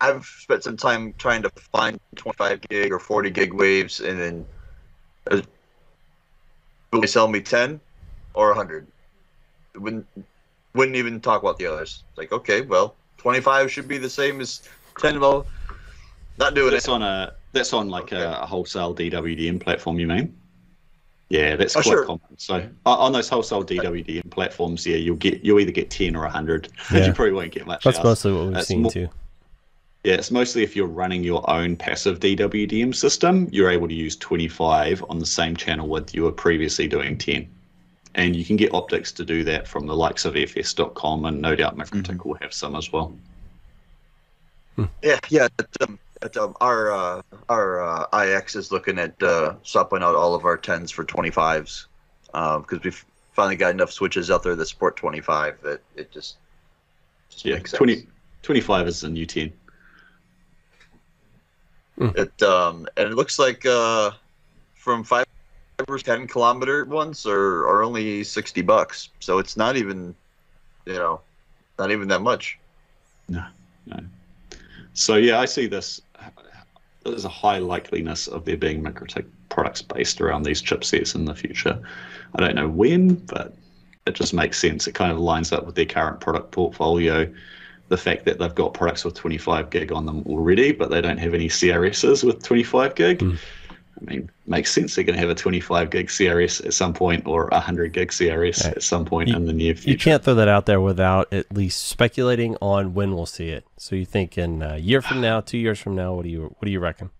I've spent some time trying to find 25 gig or 40 gig waves, and then uh, they sell me 10 or 100? Wouldn't wouldn't even talk about the others. It's like, okay, well, 25 should be the same as 10. Well, not doing That's it. on a that's on like Okay. a, a wholesale DWDM platform, you mean? Yeah, that's Oh, quite sure. common. So on- on those wholesale DWDM platforms, yeah, you'll get you'll either get 10 or 100. Yeah. you probably won't get much That's else. mostly what we've That's seen mo- too. Yeah, it's mostly if you're running your own passive DWDM system, you're able to use 25 on the same channel with you were previously doing 10. And you can get optics to do that from the likes of fs.com, and no doubt MikroTik will have some as well. Yeah, yeah. At, um, at, um, our uh, our uh, IX is looking at uh, swapping out all of our 10s for 25s because we've finally got enough switches out there that support 25 that it just, just Yeah, makes 20, 25 is the new 10. It um and it looks like uh from five ten kilometer ones are are only sixty bucks, so it's not even you know not even that much. No, no. So yeah, I see this. There's a high likeliness of there being MikroTik products based around these chipsets in the future. I don't know when, but it just makes sense. It kind of lines up with their current product portfolio. The fact that they've got products with 25 gig on them already, but they don't have any CRSs with 25 gig. Mm. I mean, makes sense. They're going to have a 25 gig CRS at some point, or a 100 gig CRS Right. at some point You- in the near future. You can't throw that out there without at least speculating on when we'll see it. So you think in a year from now, two years from now, what do you what do you reckon?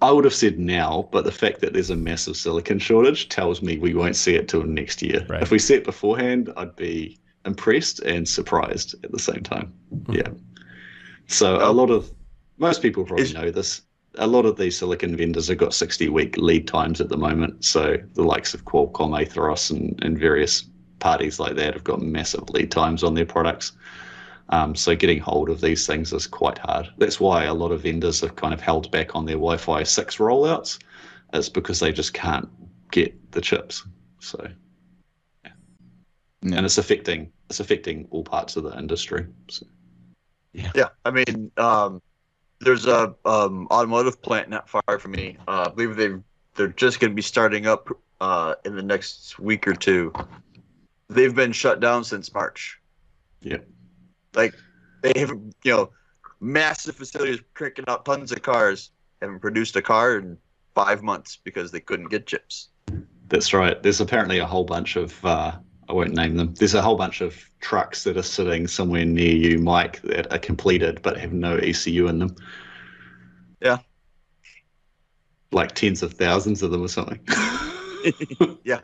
I would have said now, but the fact that there's a massive silicon shortage tells me we won't see it till next year. Right. If we see it beforehand, I'd be impressed and surprised at the same time. Hmm. Yeah. So a lot of most people probably Is- know this. A lot of these silicon vendors have got 60 week lead times at the moment. So the likes of Qualcomm, Atheros, and, and various parties like that have got massive lead times on their products. Um, so getting hold of these things is quite hard. That's why a lot of vendors have kind of held back on their Wi-Fi six rollouts. It's because they just can't get the chips. So, yeah. Yeah. and it's affecting it's affecting all parts of the industry. So, Yeah, I mean, um, there's a um, automotive plant not far from me. Uh, I believe they they're just going to be starting up uh, in the next week or two. They've been shut down since March. yeah, Like they have, you know, massive facilities cranking out tons of cars. Haven't produced a car in five months because they couldn't get chips. that's right. There's apparently a whole bunch of uh, I won't name them. There's a whole bunch of trucks that are sitting somewhere near you, Mike, that are completed but have no ECU in them. Yeah. like tens of thousands of them or something. Yeah.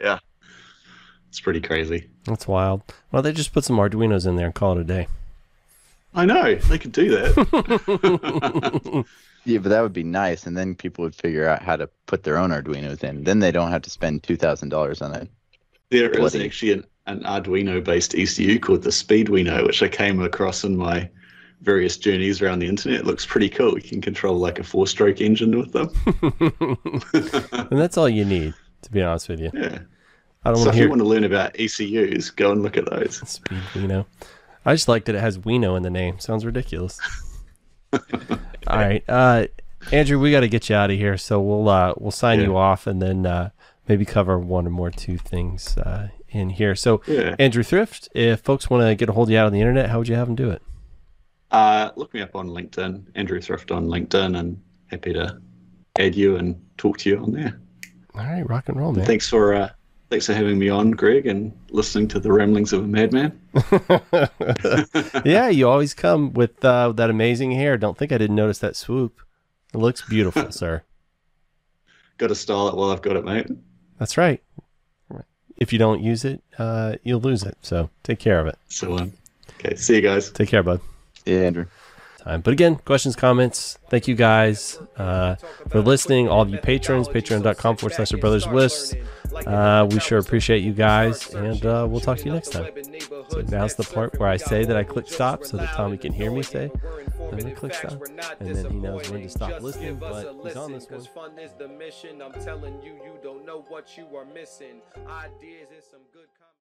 Yeah. It's pretty crazy. That's wild. Well, they just put some Arduinos in there and call it a day. I know they could do that. Yeah, but that would be nice, and then people would figure out how to put their own Arduinos in. Then they don't have to spend two thousand dollars on it. There is Bloody- actually an, an Arduino-based ECU called the Speeduino, which I came across in my various journeys around the internet. It looks pretty cool. You can control like a four-stroke engine with them. and that's all you need, to be honest with you. yeah. I don't So want if to you want to learn about ECUs, go and look at those. Speed Wino. I just like that it has Wino in the name. Sounds ridiculous. All right. Uh, Andrew, we got to get you out of here, so we'll uh, we'll sign Yeah. you off and then uh, maybe cover one or more two things uh, in here. So, Yeah. Andrew Thrift, if folks want to get a hold of you out on the internet, how would you have them do it? Uh, look me up on LinkedIn, Andrew Thrift on LinkedIn, and happy to add you and talk to you on there. All right, rock and roll, man. Thanks for uh, thanks for having me on, Greg, and listening to the ramblings of a madman. yeah, you always come with uh, that amazing hair. Don't think I didn't notice that swoop. It looks beautiful, sir. Got to style it while I've got it, mate. That's right. If you don't use it, uh, you'll lose it. So take care of it. So, um, okay, see you guys. Take care, bud. Yeah, Andrew. Time. But again, questions, comments. Thank you guys uh, for listening. All of you patrons, patreon.com forward slash the brothers Wisp. Uh, we sure appreciate you guys, and uh, we'll talk to you next time. So now's the part where I say that I click stop so that Tommy can hear me say, and then click stop, and then he knows when to stop listening. But he's on this one. Cause fun is the mission. I'm telling you, you don't know what you are missing. Ideas and some good.